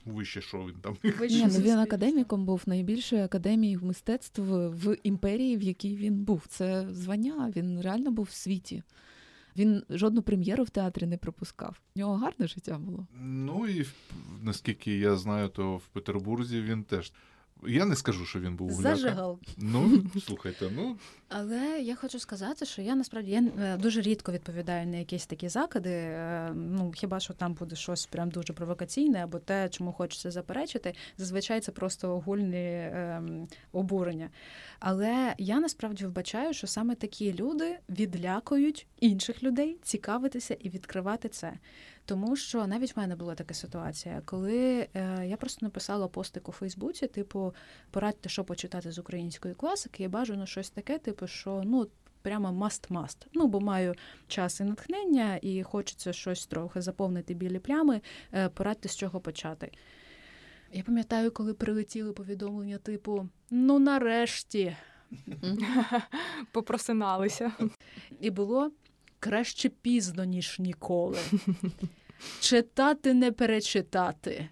D: Вище що він там.
A: Ні, ну Він академіком був найбільшою академією мистецтв в імперії, в якій він був. Це звання, він реально був в світі. Він жодну прем'єру в театрі не пропускав. У нього гарне життя було.
D: Ну і наскільки я знаю, то в Петербурзі він теж я не скажу, що він був гуляка.
C: Зажигав.
D: Ну, слухайте, ну.
C: Але я хочу сказати, що я насправді я е, дуже рідко відповідаю на якісь такі закиди. Е, ну, хіба що там буде щось прям дуже провокаційне, або те, чому хочеться заперечити. Зазвичай це просто огульні е, обурення. Але я насправді вбачаю, що саме такі люди відлякують інших людей цікавитися і відкривати це. Тому що навіть в мене була така ситуація, коли е, я просто написала постик у Фейсбуці, типу, порадьте, що почитати з української класики, і бажано щось таке, типу, що ну. Прямо must-must. Ну, бо маю час і натхнення, і хочеться щось трохи заповнити білі плями, е, порадьте, з чого почати. Я пам'ятаю, коли прилетіли повідомлення, типу: ну, нарешті.
B: Попросиналися.
C: І було краще пізно, ніж ніколи. Читати не перечитати.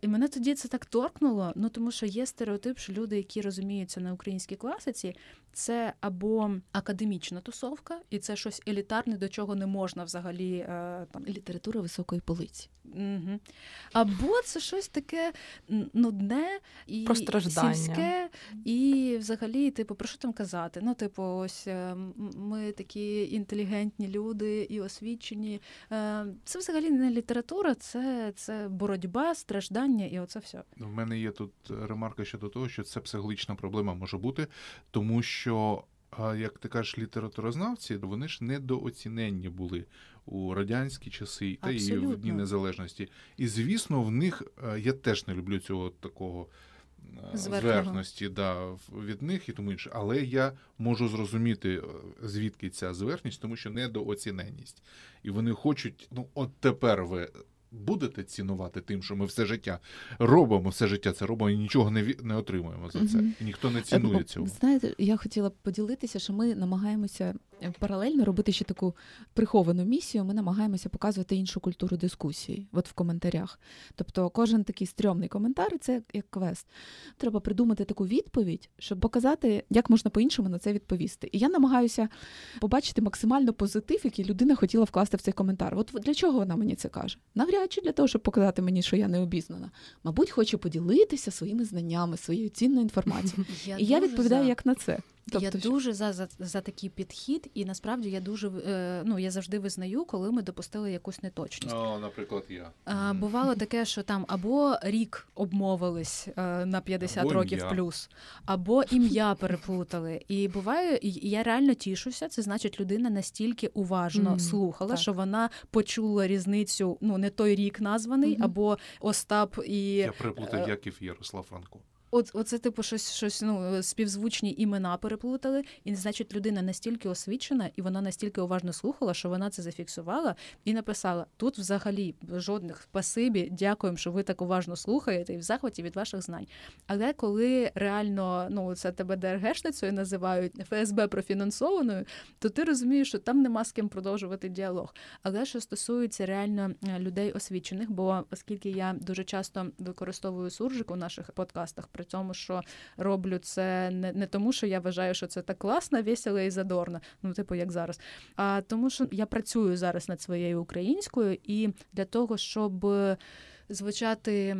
C: І мене тоді це так торкнуло, ну тому що є стереотип, що люди, які розуміються на українській класиці, це або академічна тусовка, і це щось елітарне, до чого не можна взагалі е, там
A: література високої полиці.
C: Угу. Або це щось таке нудне і сільське, і взагалі, типу, про що там казати? Ну, типу, ось е, ми такі інтелігентні люди і освічені. Е, це взагалі не література, це це боротьба, страждання, і оце все.
D: У мене є тут ремарка щодо того, що це психологічна проблема може бути, тому що. Як ти кажеш, літературознавці, вони ж недооціненні були у радянські часи та і в Дні Незалежності. І звісно, в них е, я теж не люблю цього такого е, зверхності да, від них і тому інше. Але я можу зрозуміти, е, звідки ця зверхність, тому що недооціненність. І вони хочуть, ну от тепер ви будете цінувати тим, що ми все життя робимо, все життя це робимо і нічого не не отримуємо за це. І ніхто не цінує цього.
A: Знаєте, я хотіла б поділитися, що ми намагаємося паралельно робити ще таку приховану місію. Ми намагаємося показувати іншу культуру дискусії, от в коментарях. Тобто, кожен такий стрьомний коментар це як квест. Треба придумати таку відповідь, щоб показати, як можна по-іншому на це відповісти. І я намагаюся побачити максимально позитив, який людина хотіла вкласти в цей коментар. От для чого вона мені це каже? Навряд чи для того, щоб показати мені, що я не обізнана. Мабуть, хоче поділитися своїми знаннями, своєю цінною інформацією. І я відповідаю як на це.
C: Тобто... Я дуже за, за за, такий підхід, і насправді я дуже е, ну я завжди визнаю, коли ми допустили якусь неточність.
D: О, Наприклад, я
C: а, бувало таке, що там або рік обмовились е, на 50 або років ім'я. плюс, або ім'я переплутали. І буває, і я реально тішуся. Це значить, людина настільки уважно mm, слухала, так. що вона почула різницю. Ну не той рік названий, mm-hmm. або Остап і
D: я переплутав Яків Ярослав Франко.
C: От, оце, типу, щось щось ну співзвучні імена переплутали, і значить, людина настільки освічена, і вона настільки уважно слухала, що вона це зафіксувала і написала: тут взагалі жодних спасибі, дякуємо, що ви так уважно слухаєте і в захваті від ваших знань. Але коли реально ну це тебе ДРГшницею називають ФСБ профінансованою, то ти розумієш, що там нема з ким продовжувати діалог. Але що стосується реально е, людей освічених, бо оскільки я дуже часто використовую суржик у наших подкастах при тому, що роблю це не не тому, що я вважаю, що це так класно, весело і задорно, ну типу як зараз. А тому, що я працюю зараз над своєю українською, і для того, щоб звучати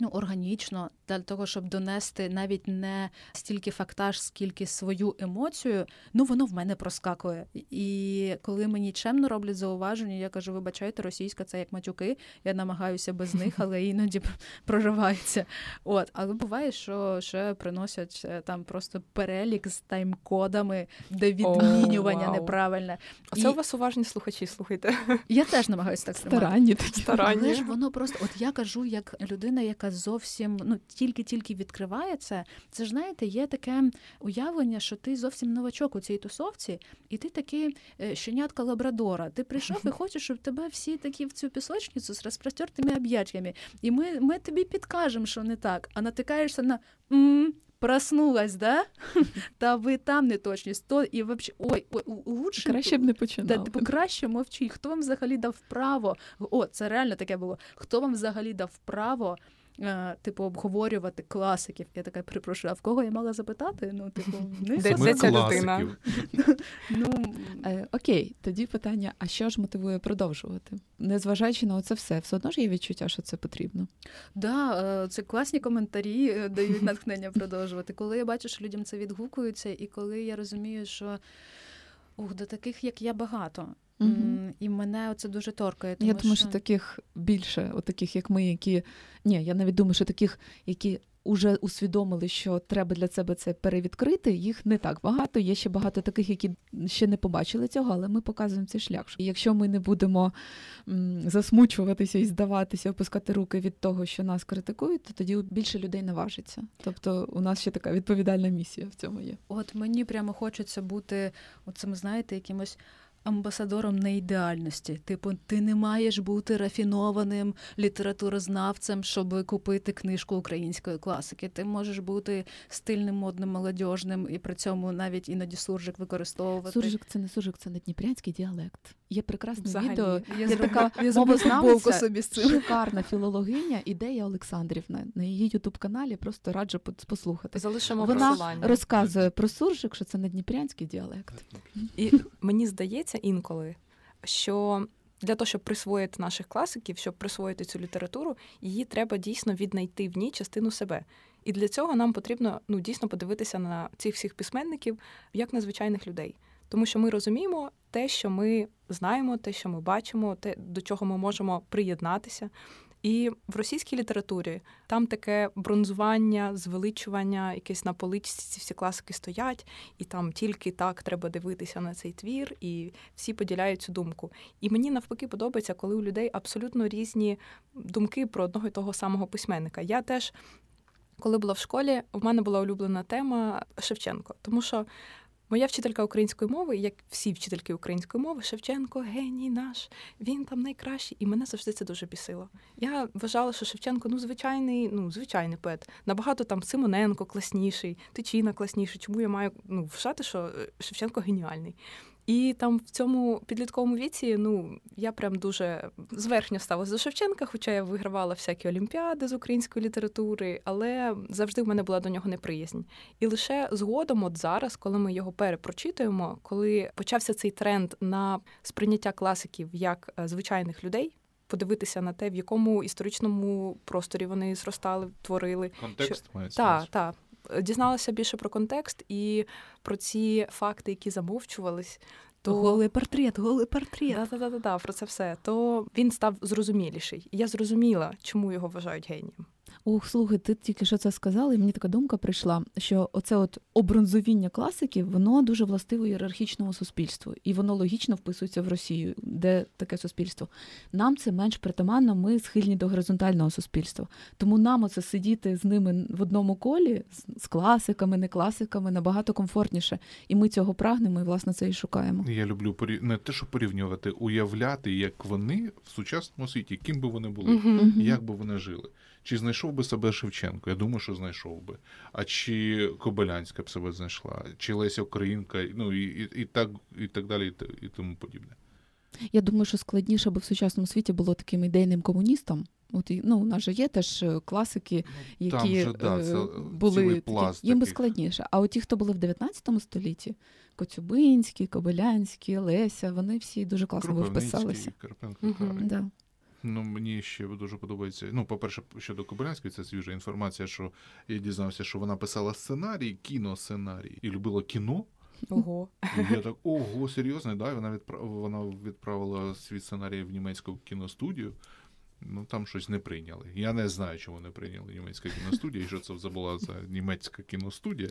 C: ну, органічно для того, щоб донести навіть не стільки фактаж, скільки свою емоцію, ну воно в мене проскакує. І коли мені чемно роблять зауваження, я кажу, вибачайте, російська це як матюки. Я намагаюся без них, але іноді проривається. От, але буває, що ще приносять е, там просто перелік з тайм-кодами, де відмінювання oh, wow. неправильне.
B: А це І... у вас уважні слухачі, слухайте.
C: Я теж намагаюся так
A: Старанні.
B: Старанні.
C: Але ж воно просто, от я кажу, як людина, яка зовсім ну тільки-тільки відкривається, це ж знаєте, є таке уявлення, що ти зовсім новачок у цій тусовці, і ти такий е, щенятка лабрадора. Ти прийшов і хочеш, щоб тебе всі такі в цю пісочницю з розпростертими об'яттями. І ми ми тобі підкажемо, що не так, а натикаєшся на. м Проснулась, да? Та ви там неточність, то і вообще, ой, ой, лучше
A: краще б не починав.
C: Да, типу, краще мовчіть. Хто вам взагалі дав право? О, це реально таке було. Хто вам взагалі дав право типу, обговорювати класиків. Я така перепрошую, а в кого я мала запитати? Ну, типу,
B: не де, де ця людина?
A: ну, е, Окей, тоді питання: а що ж мотивує продовжувати? Незважаючи на це все, все одно ж є відчуття, що це потрібно.
C: Так, да, е, це класні коментарі дають натхнення продовжувати. Коли я бачу, що людям це відгукується, і коли я розумію, що ух, до таких, як я, багато. Угу. І мене це дуже торкає.
A: Тому я думаю, що... що таких більше, от таких, як ми, які. Ні, я навіть думаю, що таких, які вже усвідомили, що треба для себе це перевідкрити, їх не так багато. Є ще багато таких, які ще не побачили цього, але ми показуємо цей шлях. І Якщо ми не будемо засмучуватися і здаватися, опускати руки від того, що нас критикують, то тоді більше людей наважиться. Тобто у нас ще така відповідальна місія в цьому є.
C: От мені прямо хочеться бути, оцим, знаєте, якимось амбасадором неідеальності. Типу, ти не маєш бути рафінованим літературознавцем, щоб купити книжку української класики. Ти можеш бути стильним, модним, молодіжним і при цьому навіть іноді суржик використовувати.
A: Суржик це не суржик, це не дніпрянський діалект. Є прекрасне Взагалі. відео.
C: Я є така мовознавця, собі з цим.
A: шикарна філологиня ідея Олександрівна. На її ютуб-каналі просто раджу послухати.
B: Залишимо
A: Вона
B: посилання.
A: розказує про суржик, що це не дніпрянський діалект.
B: І мені здається інколи, що для того, щоб присвоїти наших класиків, щоб присвоїти цю літературу, її треба дійсно віднайти в ній частину себе. І для цього нам потрібно ну дійсно подивитися на цих всіх письменників як на звичайних людей. Тому що ми розуміємо те, що ми знаємо, те, що ми бачимо, те, до чого ми можемо приєднатися. І в російській літературі там таке бронзування, звеличування, якесь на поличці ці всі класики стоять, і там тільки так треба дивитися на цей твір, і всі поділяють цю думку. І мені навпаки подобається, коли у людей абсолютно різні думки про одного і того самого письменника. Я теж. Коли була в школі, в мене була улюблена тема Шевченко, тому що Моя вчителька української мови, як всі вчительки української мови, Шевченко, геній наш, він там найкращий, і мене завжди це дуже бісило. Я вважала, що Шевченко ну звичайний, ну звичайний поет. Набагато там Симоненко класніший, Тичина класніший. Чому я маю ну вважати, що е, Шевченко геніальний? І там в цьому підлітковому віці, ну я прям дуже зверхньо ставилася до Шевченка, хоча я вигравала всякі олімпіади з української літератури, але завжди в мене була до нього неприязнь. І лише згодом, от зараз, коли ми його перепрочитуємо, коли почався цей тренд на сприйняття класиків як е, звичайних людей. Подивитися на те, в якому історичному просторі вони зростали, творили.
D: Контекст
B: що... Так, так дізналася більше про контекст і про ці факти, які замовчувались.
C: То голий портрет, голий портрет.
B: Да, да, да, да, про це все. То він став зрозуміліший. І я зрозуміла, чому його вважають генієм.
A: Ух, слухай, ти тільки що це сказала, і мені така думка прийшла, що оце от обронзовіння класиків, воно дуже властиво ієрархічному суспільству, і воно логічно вписується в Росію, де таке суспільство. Нам це менш притаманно, ми схильні до горизонтального суспільства. Тому нам оце сидіти з ними в одному колі, з класиками, не класиками, набагато комфортніше. І ми цього прагнемо, і власне це і шукаємо.
D: Я люблю порів... не те, що порівнювати, уявляти, як вони в сучасному світі, ким би вони були, як би вони жили. Чи знайшов би себе Шевченко? Я думаю, що знайшов би. А чи Кобилянська б себе знайшла, чи Леся Українка, ну і і, і так і так далі, і, і тому подібне.
A: Я думаю, що складніше би в сучасному світі було таким ідейним комуністом. От ну, у нас же є теж е, класики, ну, які
D: же, да, це
A: були
D: пласт
A: їм би складніше. А от ті, хто були в 19 столітті, Коцюбинський, Кобилянський, Леся, вони всі дуже класно би вписалися.
D: Карпенко, угу. Да. Ну, мені ще дуже подобається. Ну, по-перше, щодо Кобилянської, це свіжа інформація, що я дізнався, що вона писала сценарій, кіносценарій і любила кіно.
B: Ого.
D: І я так, ого, серйозно, да? Вона відправ... вона відправила свій сценарій в німецьку кіностудію. Ну там щось не прийняли. Я не знаю, чому не прийняли німецька кіностудія, і що це забула за німецька кіностудія.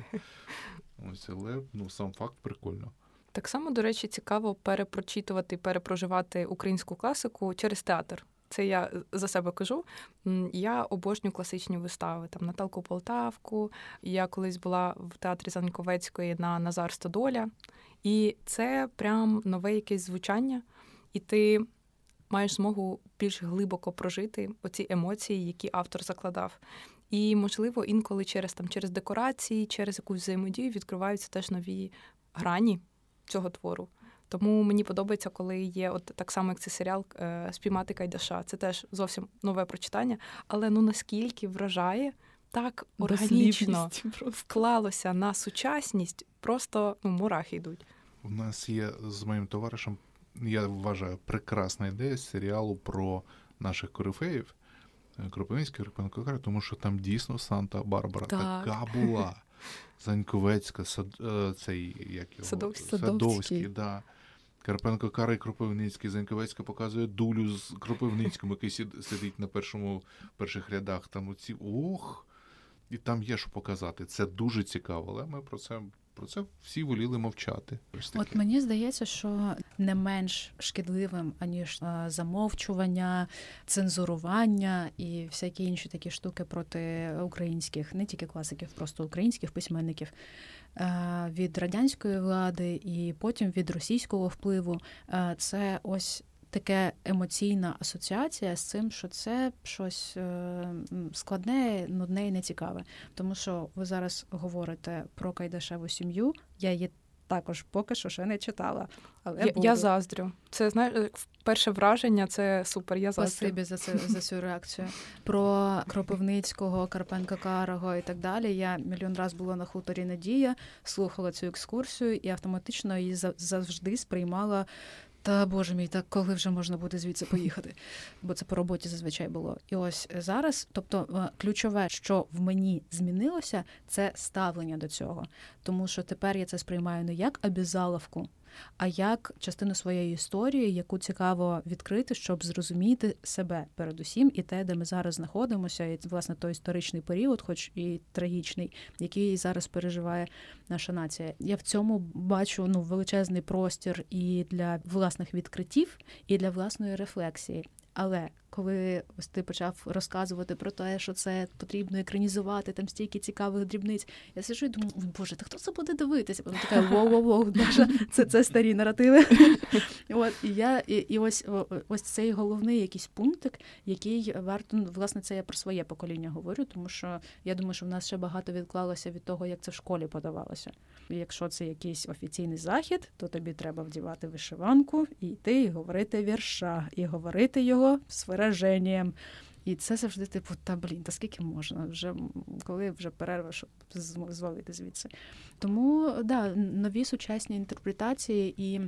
D: Ось, але ну, сам факт прикольно.
B: Так само, до речі, цікаво перепрочитувати, перепроживати українську класику через театр. Це я за себе кажу. Я обожнюю класичні вистави, там Наталку Полтавку. Я колись була в театрі Заньковецької на Назар Стодоля. І це прям нове якесь звучання, і ти маєш змогу більш глибоко прожити оці емоції, які автор закладав. І, можливо, інколи через там через декорації, через якусь взаємодію відкриваються теж нові грані цього твору. Тому мені подобається, коли є от так само, як цей серіал е, Спіймати Кайдаша. Це теж зовсім нове прочитання, але ну наскільки вражає так органічно вклалося на сучасність, просто ну, мурахи йдуть.
D: У нас є з моїм товаришем, я вважаю, прекрасна ідея серіалу про наших корифеїв. Е, Кропивницький Кропенко, тому що там дійсно Санта-Барбара так. така була. Заньковецька, сад, е, цей як його?
B: Садовський.
D: Садовський, да. Карпенко Кара і Кропивницький. Заньковецька показує дулю з Кропивницьким, який сидить на першому перших рядах. Там оці ох, і там є що показати. Це дуже цікаво, але ми про це. Про це всі воліли мовчати.
C: От мені здається, що не менш шкідливим аніж замовчування, цензурування і всякі інші такі штуки проти українських, не тільки класиків, просто українських письменників. Е, від радянської влади і потім від російського впливу. Е, це ось таке емоційна асоціація з цим, що це щось е, складне, нудне і нецікаве. Тому що ви зараз говорите про Кайдашеву сім'ю. Я її також поки що ще не читала. Але
B: я, я заздрю. Це знаєш, перше враження це супер. Я заздрю.
C: Спасибі за це за цю реакцію. Про Кропивницького, Карпенка Карого і так далі. Я мільйон раз була на хуторі Надія, слухала цю екскурсію і автоматично її завжди сприймала та боже мій, так коли вже можна буде звідси поїхати? Бо це по роботі зазвичай було. І ось зараз, тобто, е, ключове, що в мені змінилося, це ставлення до цього. Тому що тепер я це сприймаю не як обізаловку, а як частину своєї історії, яку цікаво відкрити, щоб зрозуміти себе передусім і те, де ми зараз знаходимося, і власне той історичний період, хоч і трагічний, який зараз переживає наша нація. Я в цьому бачу ну величезний простір і для власних відкриттів, і для власної рефлексії. Але коли ось ти почав розказувати про те, що це потрібно екранізувати, там стільки цікавих дрібниць, я сиджу і думаю, боже, та хто це буде дивитися? Вона така воу-воу-воу, це це старі наративи. От і я і, і ось ось цей головний якийсь пунктик, який варто ну, власне це я про своє покоління говорю, тому що я думаю, що в нас ще багато відклалося від того, як це в школі подавалося. Якщо це якийсь офіційний захід, то тобі треба вдівати вишиванку і йти і говорити вірша, і говорити його з вираженням. І це завжди типу, та блін, та скільки можна, вже коли вже перерва, щоб звалити звідси. Тому да, нові сучасні інтерпретації і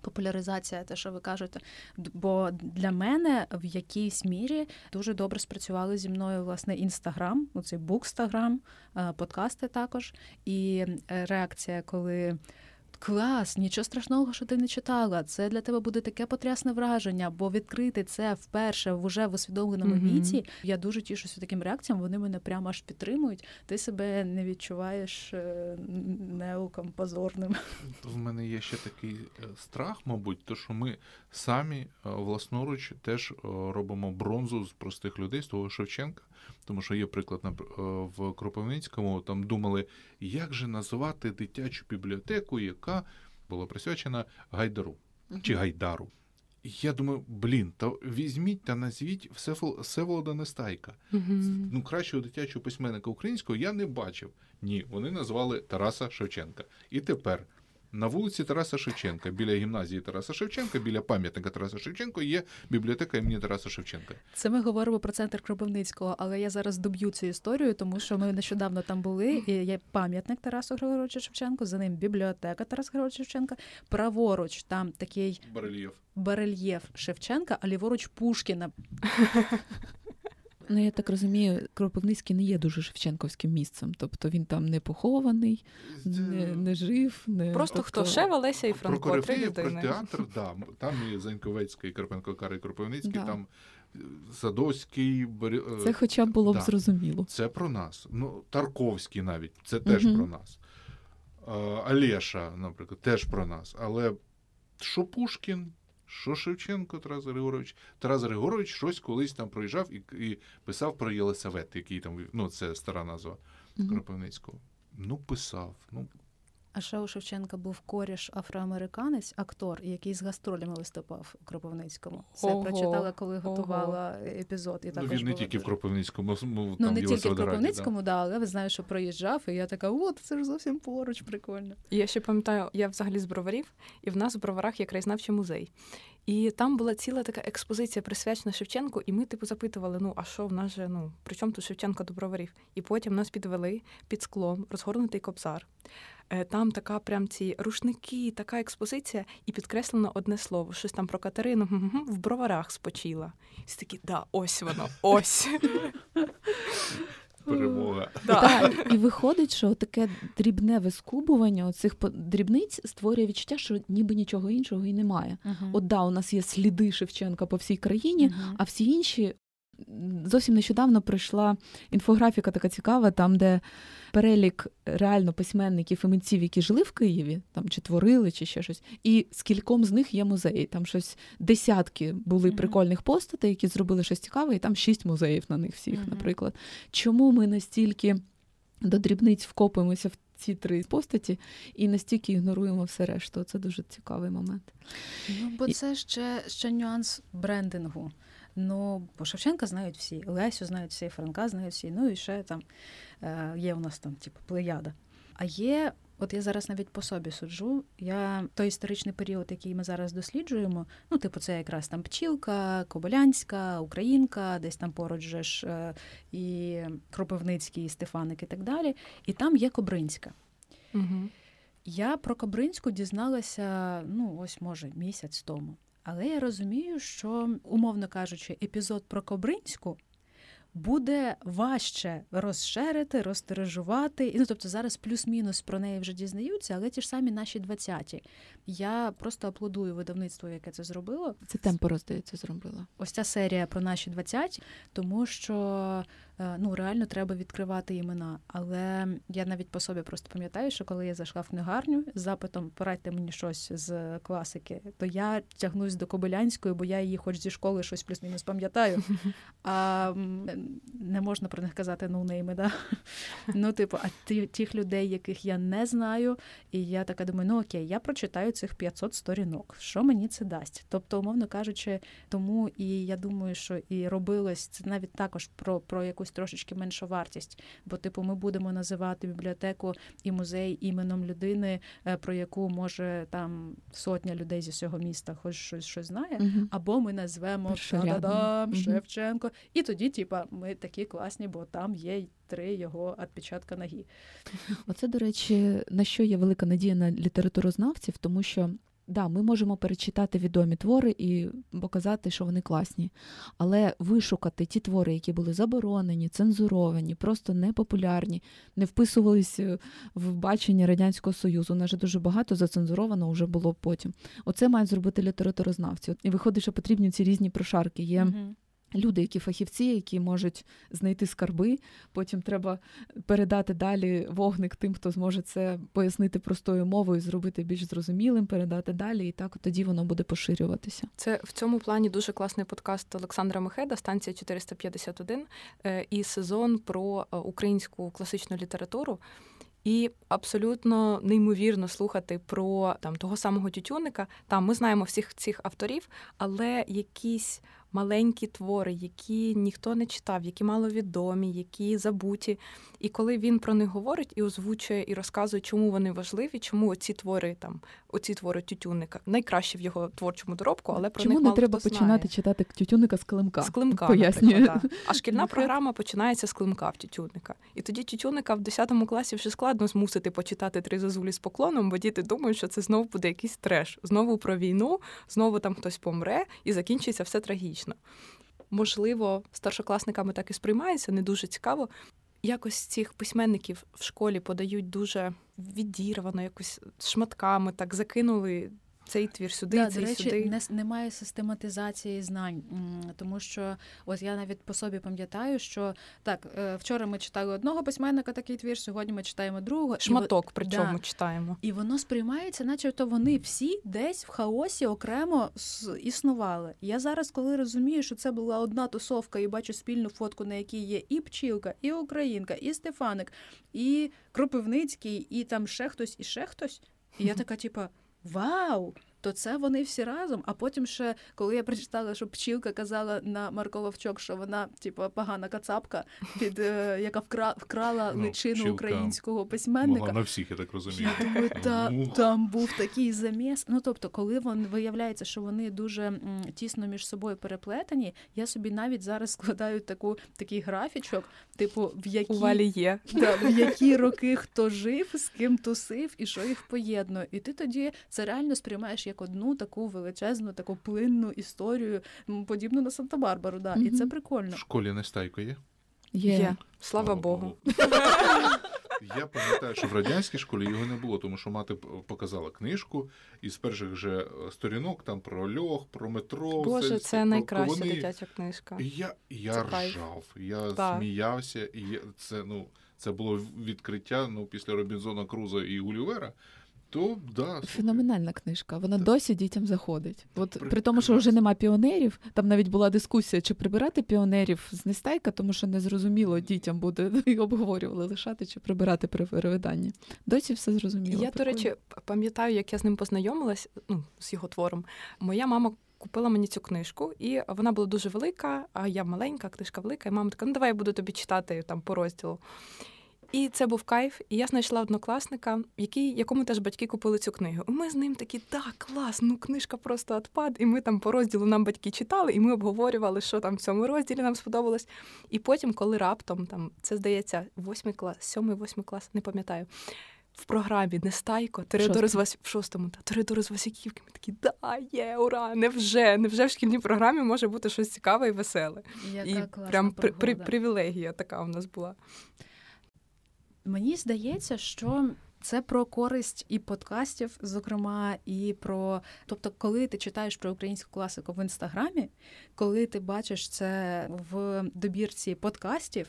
C: популяризація, те, що ви кажете. Бо для мене в якійсь мірі дуже добре спрацювали зі мною власне інстаграм, оцей букстаграм, подкасти також. І е, реакція, коли клас, нічого страшного, що ти не читала. Це для тебе буде таке потрясне враження, бо відкрити це вперше в уже в усвідомленому mm-hmm. віці. Я дуже тішуся таким реакціям. Вони мене прямо аж підтримують. Ти себе не відчуваєш е, неуком позорним.
D: В мене є ще такий е, страх, мабуть, то що ми самі е, власноруч теж робимо бронзу з простих людей з того Шевченка. Тому що є приклад в Кропивницькому, там думали, як же називати дитячу бібліотеку, яка була присвячена Гайдару чи Гайдару. Я думаю, блін, та візьміть та назвіть Всеволода Нестайка. Uh-huh. Ну, кращого дитячого письменника українського я не бачив. Ні, вони назвали Тараса Шевченка. І тепер на вулиці Тараса Шевченка, біля гімназії Тараса Шевченка, біля пам'ятника Тараса Шевченка є бібліотека імені Тараса Шевченка.
C: Це ми говоримо про центр Кропивницького, але я зараз доб'ю цю історію, тому що ми нещодавно там були. і Є пам'ятник Тарасу Григоровича Шевченка, за ним бібліотека Тараса Григоровича Шевченка. Праворуч там такий
D: барельєф.
C: барельєф Шевченка, а ліворуч Пушкіна.
A: Ну, я так розумію, Кропивницький не є дуже Шевченковським місцем. Тобто він там не похований, не не жив. не...
B: Просто
A: тобто...
B: хто ще Олеся і Франко.
D: Про три про театр, да. Там і Заньковецький, і Карпенко Карий Кропивницький, да. там Садовський. Бер...
A: Це хоча б було б да. зрозуміло.
D: Це про нас. Ну, Тарковський навіть, це теж угу. про нас. Олеша, наприклад, теж про нас. Але що Пушкін? Що Шевченко Тарас Григорович? Тарас Григорович щось колись там проїжджав і і писав про Єлисавет, який там, ну це стара назва. Кропивницького. Ну, писав. ну,
C: а ще у Шевченка був коріш афроамериканець, актор, який з гастролями виступав у Кропивницькому. Це ого, прочитала, коли готувала ого. епізод. І
D: ну, він не тільки в Кропивницькому,
C: ну, там не тільки в Кропивницькому, да. да, але ви знаєте, що проїжджав, і я така, от це ж зовсім поруч, прикольно.
B: Я ще пам'ятаю, я взагалі з броварів, і в нас в броварах є краєзнавчий музей. І там була ціла така експозиція присвячена Шевченку, і ми типу запитували: ну а що в нас же ну при чому тут Шевченка до броварів? І потім нас підвели під склом, розгорнутий кобзар. Е, там така прям ці рушники, така експозиція, і підкреслено одне слово: щось там про Катерину в броварах спочила. І такі, да, ось воно, ось.
D: Перемога.
A: Так, І виходить, що таке дрібне вискубування цих дрібниць створює відчуття, що ніби нічого іншого і немає. От да, у нас є сліди Шевченка по всій країні, а всі інші зовсім нещодавно прийшла інфографіка така цікава, там, де перелік реально письменників і митців, які жили в Києві, там чи творили, чи ще щось, і скільком з них є музеї. Там щось десятки були mm-hmm. прикольних постатей, які зробили щось цікаве, і там шість музеїв на них всіх, mm-hmm. наприклад. Чому ми настільки до дрібниць вкопуємося в ці три постаті і настільки ігноруємо все решту? Це дуже цікавий момент.
C: Ну, бо це ще, ще нюанс брендингу. Ну, бо Шевченка знають всі, Лесю знають всі, Франка знають всі, ну і ще там е, є у нас там, типу, плеяда. А є, от я зараз навіть по собі суджу, я той історичний період, який ми зараз досліджуємо, ну, типу, це якраз там Пчілка, Кобилянська, Українка, десь там поруч же ж е, і Кропивницький, і Стефаник і так далі. І там є Кобринська. Угу. Я про Кобринську дізналася, ну, ось може, місяць тому. Але я розумію, що, умовно кажучи, епізод про Кобринську буде важче розширити, розтиражувати. Ну, тобто зараз плюс-мінус про неї вже дізнаються, але ті ж самі наші двадцяті. Я просто аплодую видавництво, яке це зробило.
A: Це темпо, здається, зробила.
C: Ось ця серія про наші двадцяті, тому що ну реально треба відкривати імена. Але я навіть по собі просто пам'ятаю, що коли я зайшла в книгарню з запитом Порадьте мені щось з класики, то я тягнусь до Кобилянської, бо я її, хоч зі школи, щось плюс-мінус пам'ятаю. А не можна про них казати ноунейми, да? Ну, типу, а ті, тих людей, яких я не знаю, і я така думаю, ну окей, я прочитаю цих 500 сторінок. Що мені це дасть? Тобто, умовно кажучи, тому і я думаю, що і робилось це навіть також про, про якусь трошечки меншу вартість. Бо, типу, ми будемо називати бібліотеку і музей іменом людини, е, про яку може там сотня людей зі всього міста, хоч щось щось знає, uh або ми назвемо та-да-дам, Шевченко. І тоді, типа, ми такі класні, бо там є. Три його відпечатка ноги.
A: Оце, до речі, на що є велика надія на літературознавців, тому що да, ми можемо перечитати відомі твори і показати, що вони класні. Але вишукати ті твори, які були заборонені, цензуровані, просто непопулярні, не вписувались е, в бачення Радянського Союзу. У нас же дуже багато зацензуровано вже було потім. Оце мають зробити літературознавці. І виходить, що потрібні ці різні прошарки. Є угу. Люди, які фахівці, які можуть знайти скарби, потім треба передати далі вогник тим, хто зможе це пояснити простою мовою, зробити більш зрозумілим, передати далі, і так тоді воно буде поширюватися.
B: Це в цьому плані дуже класний подкаст Олександра Мехеда, станція 451, е, і сезон про е, українську класичну літературу. І абсолютно неймовірно слухати про там того самого тютюника. Там ми знаємо всіх цих авторів, але якісь маленькі твори, які ніхто не читав, які маловідомі, які забуті. І коли він про них говорить і озвучує, і розказує, чому вони важливі, чому оці твори там, оці твори тютюнника найкраще в його творчому доробку, але про
A: чому
B: них
A: не
B: мало
A: треба
B: хто
A: починати
B: знає.
A: читати тютюника з климка?
B: З климка,
A: Пояснює.
B: наприклад, А шкільна програма починається з климка в тютюника. І тоді тютюника в 10 класі вже складно змусити почитати три зазулі з поклоном, бо діти думають, що це знову буде якийсь треш, знову про війну, знову там хтось помре, і закінчиться все трагічно. Можливо, старшокласниками так і сприймається, не дуже цікаво. Якось цих письменників в школі подають дуже відірвано, якось шматками так закинули цей твір сюди,
C: да,
B: цей
C: до речі,
B: сюди.
C: Не, немає систематизації знань, тому що ось я навіть по собі пам'ятаю, що так, е, вчора ми читали одного письменника такий твір, сьогодні ми читаємо другого.
B: Шматок,
C: і,
B: причому
C: да,
B: читаємо.
C: І воно сприймається, начебто вони всі десь в хаосі окремо існували. Я зараз, коли розумію, що це була одна тусовка, і бачу спільну фотку, на якій є і Пчілка, і Українка, і Стефаник, і Кропивницький, і там ще хтось, і ще хтось. І я така, типа. Uau! То це вони всі разом. А потім ще, коли я прочитала, що пчілка казала на Марко Ловчок, що вона, типу, погана кацапка, під е, яка вкра, вкрала ну, личину українського письменника.
D: Могла на всіх, я так розумію.
C: Я думаю, та, там був такий заміс. Ну тобто, коли вон виявляється, що вони дуже м, тісно між собою переплетені, я собі навіть зараз складаю таку такий графічок, типу, в які
B: У валі є.
C: Да, в які роки хто жив, з ким тусив і що їх поєднує. І ти тоді це реально сприймаєш як одну таку величезну, таку плинну історію, подібну на Санта-Барбару. Да. Mm-hmm. І це прикольно.
D: В школі не стайко є?
B: Є. є. Слава Богу.
D: Я пам'ятаю, що в радянській школі його не було, тому що мати показала книжку, і з перших же сторінок там про льох, про метро.
B: Боже, це, це найкраща ковани. дитяча книжка.
D: І я я ржав, я так. сміявся, і я, це ну це було відкриття ну, після Робінзона Круза і Гулівера. То да,
A: феноменальна книжка. Вона так. досі дітям заходить. От Прекрасно. при тому, що вже нема піонерів. Там навіть була дискусія, чи прибирати піонерів з Нестайка, тому що незрозуміло дітям буде і обговорювали лишати чи прибирати при перевиданні. Досі все зрозуміло.
B: Я, до речі, пам'ятаю, як я з ним познайомилась, ну з його твором. Моя мама. Купила мені цю книжку, і вона була дуже велика, а я маленька, книжка велика, і мама така, ну давай я буду тобі читати там по розділу. І це був кайф. І я знайшла однокласника, який, якому теж батьки купили цю книгу. І ми з ним такі, так, клас, ну книжка просто відпад. І ми там по розділу нам батьки читали, і ми обговорювали, що там в цьому розділі нам сподобалось. І потім, коли раптом там це здається, восьмий клас, сьомий, восьмий клас, не пам'ятаю. В програмі Нестайко, Тередори з Вас в шостому, та Тередори з Васюківки. Ми такі, да, є, ура! Невже? Невже в шкільній програмі може бути щось цікаве і веселе?
C: Яка
B: і прям при, при, привілегія така у нас була.
C: Мені здається, що це про користь і подкастів, зокрема, і про. Тобто, коли ти читаєш про українську класику в інстаграмі, коли ти бачиш це в добірці подкастів,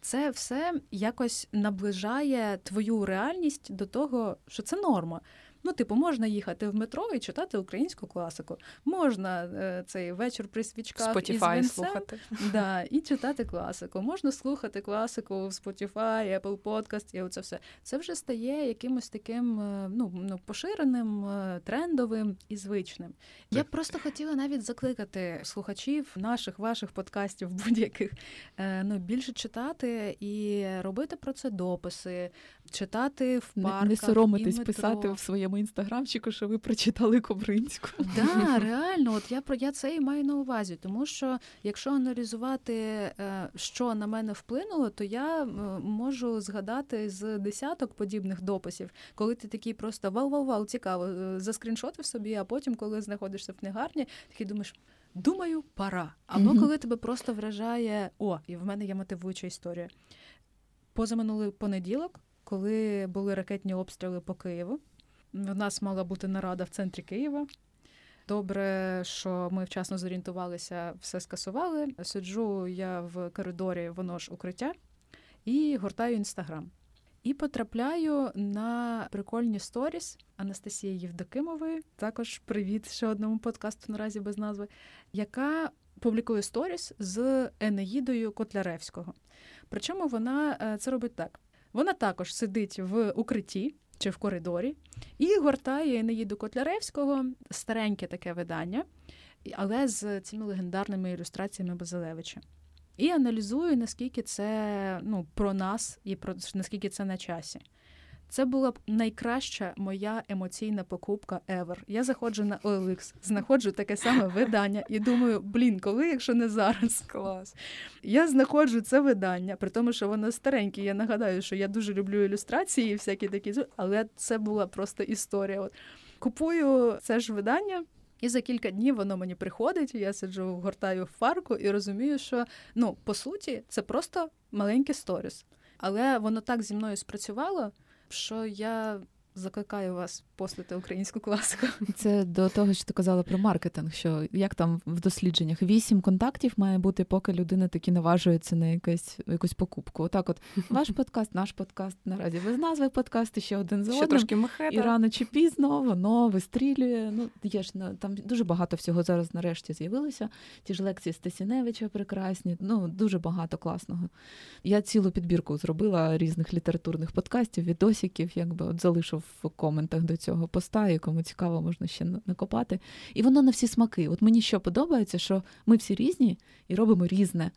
C: це все якось наближає твою реальність до того, що це норма. Ну, типу, можна їхати в метро і читати українську класику. Можна е, цей вечір при свічках
B: Spotify
C: із
B: слухати.
C: Да, і читати класику. Можна слухати класику в Spotify, Apple Podcast і оце все. Це вже стає якимось таким е, ну, ну поширеним, е, трендовим і звичним. Я б просто хотіла навіть закликати слухачів наших ваших подкастів будь-яких ну, більше читати і робити про це дописи, читати в парках,
A: Не, не соромитись
C: і метро.
A: писати в своєму інстаграмчику, що ви прочитали Кобринську.
C: Да, реально, от я про я це і маю на увазі, тому що якщо аналізувати, е, що на мене вплинуло, то я е, можу згадати з десяток подібних дописів, коли ти такий просто вау-вау-вау, цікаво, е, заскріншотив собі, а потім, коли знаходишся в книгарні, такий думаєш. Думаю, пора. Або
A: Мгм.
C: коли тебе просто вражає, о, і в мене є мотивуюча історія. Позаминулий понеділок, коли були ракетні обстріли по Києву, в нас мала бути нарада в центрі Києва. Добре, що ми вчасно зорієнтувалися, все скасували. Сиджу я в коридорі, воно ж укриття, і гортаю інстаграм. І потрапляю на прикольні сторіс Анастасії Євдокимової, також привіт ще одному подкасту наразі без назви, яка публікує сторіс з Енеїдою Котляревського. Причому вона е, це робить так: вона також сидить в укритті чи в коридорі і гортає Енеїду Котляревського, стареньке таке видання, але з цими легендарними ілюстраціями Базилевича. І аналізує, наскільки це ну, про нас і про наскільки це на часі. Це була б найкраща моя емоційна покупка ever. Я заходжу на OLX, знаходжу таке саме видання і думаю, блін, коли, якщо не зараз.
B: Клас.
C: Я знаходжу це видання, при тому, що воно стареньке. Я нагадаю, що я дуже люблю ілюстрації і всякі такі, але це була просто історія. От купую це ж видання. І за кілька днів воно мені приходить, я сиджу, гортаю в фарку і розумію, що ну по суті це просто маленький сторіс. Але воно так зі мною спрацювало, що я закликаю вас послати українську класику.
A: Це до того, що ти казала про маркетинг, що як там в дослідженнях вісім контактів має бути, поки людина таки наважується на якесь якусь покупку. Отак, от ваш подкаст, наш подкаст наразі без назви подкасту, ще один за
B: Ще
A: одним.
B: трошки мехета.
A: І рано чи пізно воно вистрілює. Ну, є ж на- там дуже багато всього зараз нарешті з'явилося. Ті ж лекції Стасіневича прекрасні, ну дуже багато класного. Я цілу підбірку зробила різних літературних подкастів, відосиків, якби от залишу в коментах до цього поста, і кому цікаво, можна ще накопати. І воно на всі смаки. От мені що подобається, що ми всі різні і робимо різне.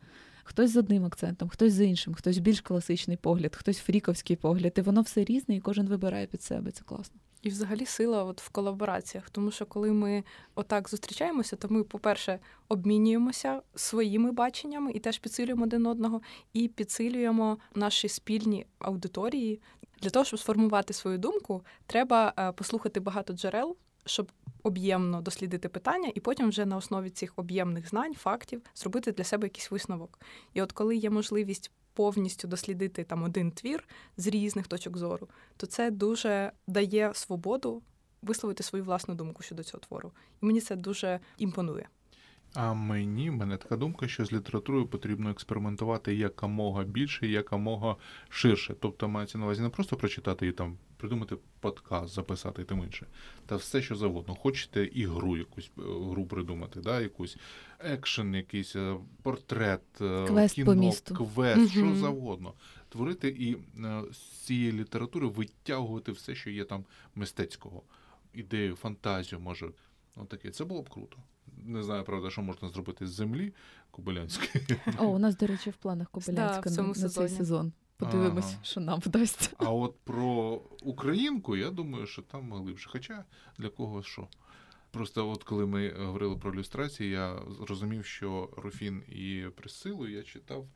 A: Хтось з одним акцентом, хтось з іншим, хтось більш класичний погляд, хтось фріковський погляд, і воно все різне, і кожен вибирає під себе. Це класно.
B: І взагалі сила от в колабораціях, тому що коли ми отак зустрічаємося, то ми, по-перше, обмінюємося своїми баченнями і теж підсилюємо один одного, і підсилюємо наші спільні аудиторії. Для того, щоб сформувати свою думку, треба е, послухати багато джерел, щоб об'ємно дослідити питання, і потім вже на основі цих об'ємних знань, фактів зробити для себе якийсь висновок. І от коли є можливість повністю дослідити там один твір з різних точок зору, то це дуже дає свободу висловити свою власну думку щодо цього твору. І мені це дуже імпонує.
D: А мені в мене така думка, що з літературою потрібно експериментувати якомога більше, якомога ширше. Тобто мається на увазі не просто прочитати і там придумати подкаст, записати і тим інше, та все, що завгодно. Хочете ігру, якусь е, гру придумати, да, якусь екшен, якийсь е, портрет, е,
A: Квест
D: кіно,
A: по місту.
D: квест, що завгодно. Творити і з цієї літератури витягувати все, що є там мистецького, ідею, фантазію, може. Ну, таке, це було б круто. Не знаю, правда, що можна зробити з землі Кобилянської.
A: О, у нас, до речі, в планах Кобилянська
B: Да,
A: на, на цей сезон. Подивимось,
D: Ага.
A: що нам вдасться.
D: А от про українку, я думаю, що там глибше. Хоча для кого що. Просто от коли ми говорили про ілюстрації, я зрозумів, що Руфін і Присилу я читав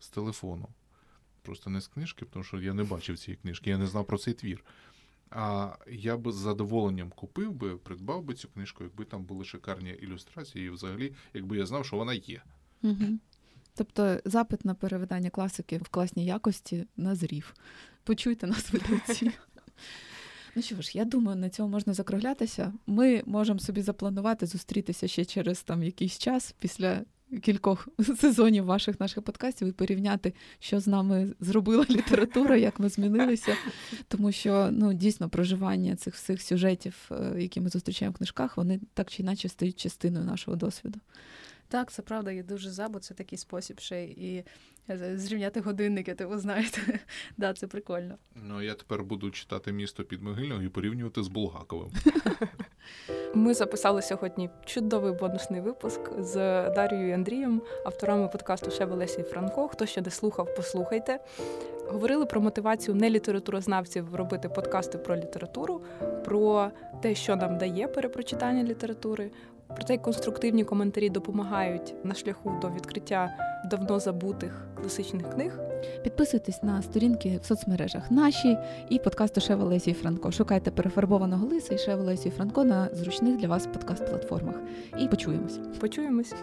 D: з телефону. Просто не з книжки, тому що я не бачив цієї книжки, я не знав про цей твір. А я би з задоволенням купив би, придбав би цю книжку, якби там були шикарні ілюстрації, і взагалі, якби я знав, що вона є.
A: Угу. Тобто запит на перевидання класики в класній якості назрів. Почуйте нас видавці. Ну що ж, я думаю, на цьому можна закруглятися. Ми можемо собі запланувати зустрітися ще через там якийсь час після кількох сезонів ваших наших подкастів і порівняти, що з нами зробила література, як ми змінилися. Тому що ну дійсно проживання цих всіх сюжетів, е, які ми зустрічаємо в книжках, вони так чи інакше стають частиною нашого досвіду.
C: Так, це правда, я дуже за, бо це такий спосіб ще і е, зрівняти годинники, то ви знаєте. Да, це прикольно.
D: Ну, я тепер буду читати місто під Могильного і порівнювати з Булгаковим.
B: Ми записали сьогодні чудовий бонусний випуск з Дарією і Андрієм, авторами подкасту Шевелесі і Франко. Хто ще не слухав, послухайте. говорили про мотивацію не літературознавців робити подкасти про літературу, про те, що нам дає перепрочитання літератури. Проте конструктивні коментарі допомагають на шляху до відкриття давно забутих класичних книг.
A: Підписуйтесь на сторінки в соцмережах наші і подкасту Шева Франко. Шукайте перефарбованого лиса і Шева Франко на зручних для вас подкаст-платформах. І почуємось.
B: Почуємось.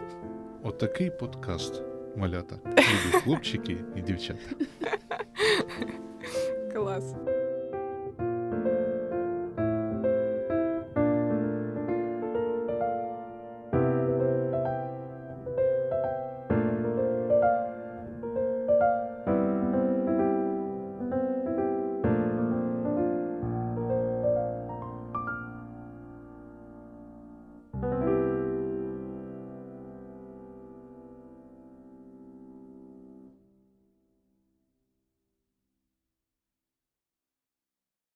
D: Отакий подкаст, малята. Любі хлопчики і дівчата.
B: Клас.